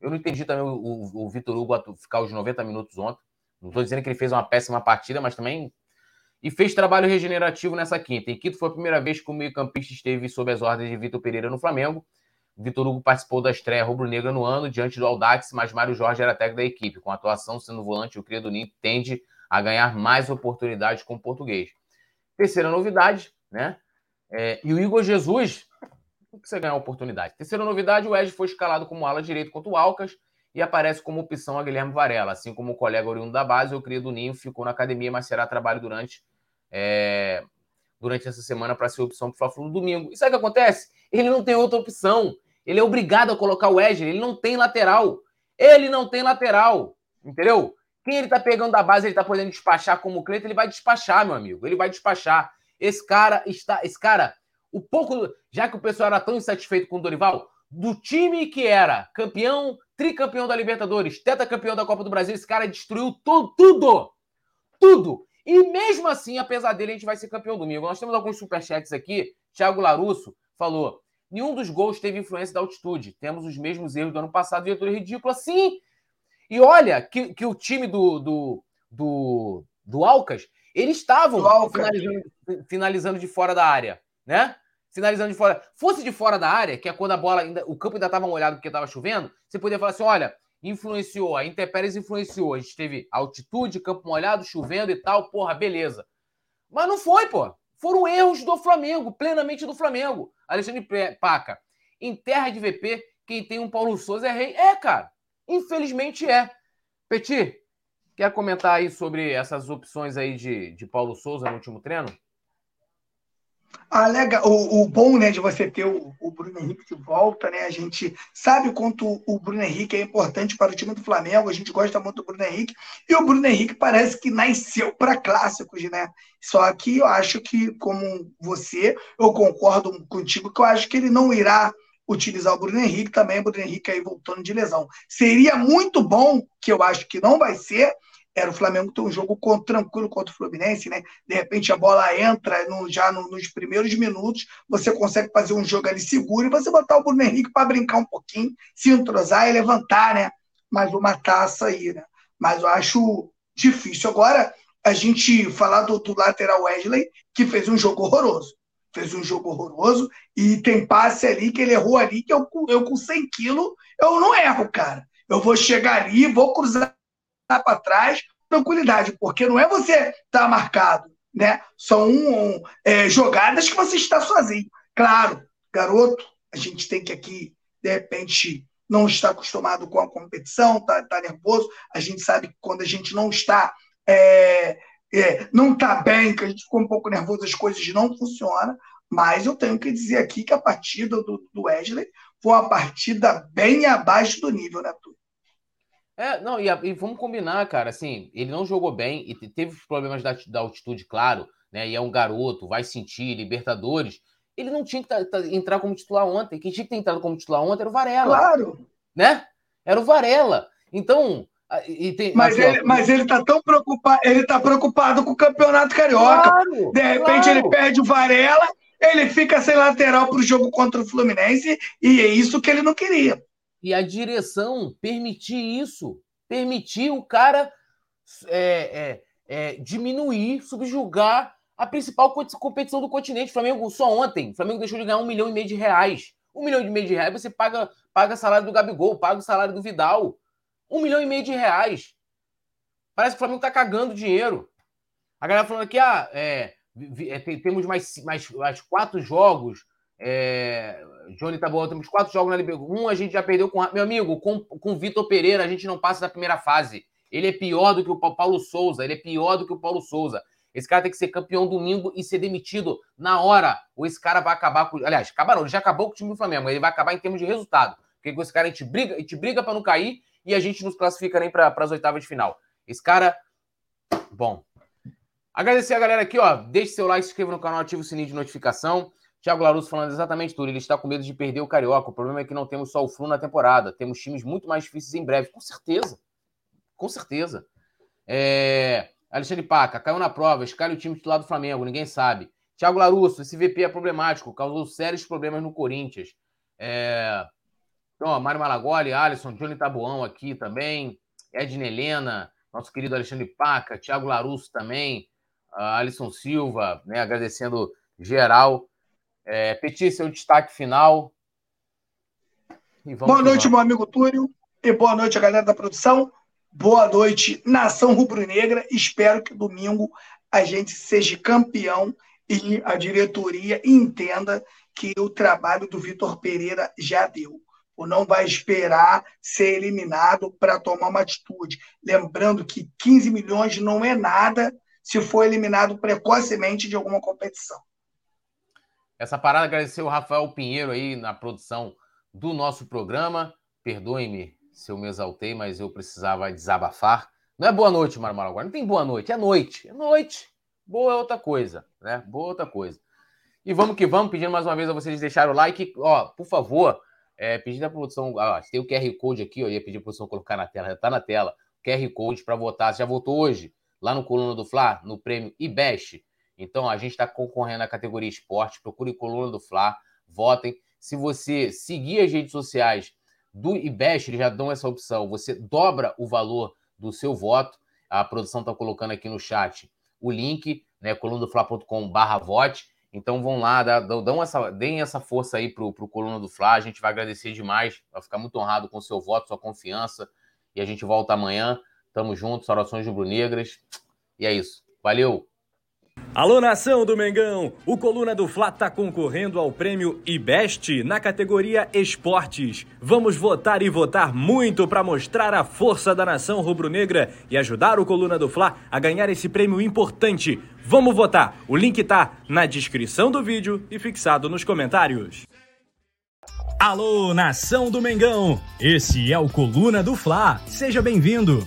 Eu não entendi também o, o, Vitor Hugo ficar os 90 minutos ontem. Não estou dizendo que ele fez uma péssima partida, mas também e fez trabalho regenerativo nessa quinta. Em Quito foi a primeira vez que o meio-campista esteve sob as ordens de Vitor Pereira no Flamengo. Vitor Hugo participou da estreia rubro-negra no ano, diante do Aldax, mas Mário Jorge era técnico da equipe. Com a atuação sendo volante, o Cria do Ninho tende a ganhar mais oportunidades com o português. Terceira novidade, né? É, e o Igor Jesus, que você ganhar oportunidade? Terceira novidade, o Ed foi escalado como ala direito contra o Alcas e aparece como opção a Guilherme Varela. Assim como o colega oriundo da base, o Cria do Ninho ficou na academia, mas será trabalho durante é, durante essa semana para ser opção para o Fla-Flu no domingo. E sabe o que acontece? Ele não tem outra opção. Ele é obrigado a colocar o Wesley. Ele não tem lateral. Ele não tem lateral. Entendeu? Quem ele tá pegando da base, ele tá podendo despachar como o Cleiton, ele vai despachar, meu amigo. Ele vai despachar. Esse cara está. Esse cara, o pouco. Já que o pessoal era tão insatisfeito com o Dorival, do time que era campeão, tricampeão da Libertadores, campeão da Copa do Brasil, esse cara destruiu tudo, tudo. E mesmo assim, apesar dele, a gente vai ser campeão domingo. Nós temos alguns superchats aqui. Thiago Larusso falou: nenhum dos gols teve influência da altitude. Temos os mesmos erros do ano passado, diretor ridículo. Sim! E olha que, que o time do, do, do, do Alcas, eles estavam finalizando, finalizando de fora da área, né? Finalizando de fora. Fosse de fora da área, que é quando a bola ainda, o campo ainda estava molhado porque estava chovendo, você poderia falar assim: olha, influenciou, a Intempéries influenciou. A gente teve altitude, campo molhado, chovendo e tal, porra, beleza. Mas não foi, pô. Foram erros do Flamengo, plenamente do Flamengo. Alexandre Paca. Em terra de VP, quem tem um Paulo Souza é rei. É, cara. Infelizmente é. Petit, quer comentar aí sobre essas opções aí de, de Paulo Souza no último treino? Ah, legal. O, o, bom né, de você ter o, o, Bruno Henrique de volta, né? A gente sabe o quanto o Bruno Henrique é importante para o time do Flamengo, a gente gosta muito do Bruno Henrique, e o Bruno Henrique parece que nasceu para clássicos, né? Só que eu acho que, como você, eu concordo contigo, que eu acho que ele não irá utilizar o Bruno Henrique também, o Bruno Henrique aí voltando de lesão. Seria muito bom, que eu acho que não vai ser, era o Flamengo ter um jogo tranquilo contra o Fluminense, né? De repente a bola entra no, já no, nos primeiros minutos, você consegue fazer um jogo ali seguro e você botar o Bruno Henrique para brincar um pouquinho, se entrosar e levantar, né? Mais uma taça aí, né? Mas eu acho difícil. Agora, a gente falar do, do lateral Wesley, que fez um jogo horroroso. Fez um jogo horroroso e tem passe ali que ele errou ali, que eu, eu com 100 quilos, eu não erro, cara. Eu vou chegar ali, vou cruzar para trás, tranquilidade, porque não é você estar tá marcado, né? São um, é, jogadas que você está sozinho. Claro, garoto, a gente tem que aqui, de repente, não estar acostumado com a competição, tá, tá nervoso. A gente sabe que quando a gente não está é, é, não está bem, que a gente ficou um pouco nervoso, as coisas não funcionam. Mas eu tenho que dizer aqui que a partida do, do Wesley foi uma partida bem abaixo do nível, né, Túlio? É, não, e, e, vamos combinar, cara, assim, ele não jogou bem e teve os problemas da, da, altitude, claro, né? E é um garoto, vai sentir, Libertadores. Ele não tinha que tá, tá, entrar como titular ontem. Quem tinha que ter entrado como titular ontem era o Varela. Claro. Né? Era o Varela. Então. Tem, mas, aqui, ele, ó, mas ele tá tão preocupado, ele tá preocupado com o campeonato carioca. Claro, De repente claro. ele perde o Varela, ele fica sem lateral pro jogo contra o Fluminense, e é isso que ele não queria e a direção permitir isso, permitir o cara é, é, é, diminuir, subjugar a principal competição do continente. O Flamengo, só ontem, o Flamengo deixou de ganhar um milhão e meio de reais. Um milhão e meio de reais, você paga, paga salário do Gabigol, paga o salário do Vidal. Um milhão e meio de reais. Parece que o Flamengo tá cagando dinheiro. A galera falando aqui, ah, é, é temos mais, mais, mais quatro jogos é, Johnny tá bom, temos quatro jogos na Libertadores. Um a gente já perdeu com. Meu amigo, com, com o Vitor Pereira a gente não passa da primeira fase. Ele é pior do que o Paulo Souza. Ele é pior do que o Paulo Souza. Esse cara tem que ser campeão domingo e ser demitido na hora. Ou esse cara vai acabar com. Aliás, acabaram, ele já acabou com o time do Flamengo. Ele vai acabar em termos de resultado. Porque com esse cara a gente briga, a gente briga para não cair e a gente nos classifica nem para as oitavas de final. Esse cara. Bom. Agradecer a galera aqui, ó. Deixe seu like, se inscreva no canal, ative o sininho de notificação. Thiago Larusso falando exatamente tudo. Ele está com medo de perder o Carioca. O problema é que não temos só o Flu na temporada. Temos times muito mais difíceis em breve. Com certeza. Com certeza. É... Alexandre Paca, caiu na prova. Escalhe o time titular do Flamengo. Ninguém sabe. Thiago Larusso, esse VP é problemático. Causou sérios problemas no Corinthians. É... Então, ó, Mário Malagoli, Alisson, Johnny Tabuão aqui também. Edna Helena, nosso querido Alexandre Paca, Thiago Larusso também. Alisson Silva, né, agradecendo geral. É, Petit, seu destaque final. boa noite, meu amigo Túlio, e boa noite a galera da produção. Boa noite, nação rubro-negra. Espero que domingo a gente seja campeão e a diretoria entenda que o trabalho do Vitor Pereira já deu. Ou não vai esperar ser eliminado para tomar uma atitude. Lembrando que 15 milhões não é nada se for eliminado precocemente de alguma competição. Essa parada, agradecer o Rafael Pinheiro aí na produção do nosso programa. Perdoe-me se eu me exaltei, mas eu precisava desabafar. Não é boa noite, Marmara, agora. Não tem boa noite, é noite. É noite. Boa é outra coisa, né? Boa é outra coisa. E vamos que vamos, pedindo mais uma vez a vocês deixarem o like. Ó, por favor, é, pedindo a produção. Ó, tem o QR Code aqui, ó. Ia pedir a produção colocar na tela, já tá na tela. QR Code para votar. Você já votou hoje? Lá no Coluna do Fla, no prêmio IBEST. Então, a gente está concorrendo na categoria esporte. Procure Coluna do Fla, votem. Se você seguir as redes sociais do IBEST, eles já dão essa opção. Você dobra o valor do seu voto. A produção está colocando aqui no chat o link, né? colunadofla.com.br vote. Então vão lá, dão essa, deem essa força aí pro, pro Coluna do Fla. A gente vai agradecer demais, vai ficar muito honrado com o seu voto, sua confiança. E a gente volta amanhã. Tamo juntos, orações rubro-negras. E é isso. Valeu! Alô, nação do Mengão! O Coluna do Fla está concorrendo ao prêmio IBEST na categoria Esportes. Vamos votar e votar muito para mostrar a força da nação rubro-negra e ajudar o Coluna do Fla a ganhar esse prêmio importante. Vamos votar! O link tá na descrição do vídeo e fixado nos comentários. Alô, nação do Mengão! Esse é o Coluna do Fla. Seja bem-vindo!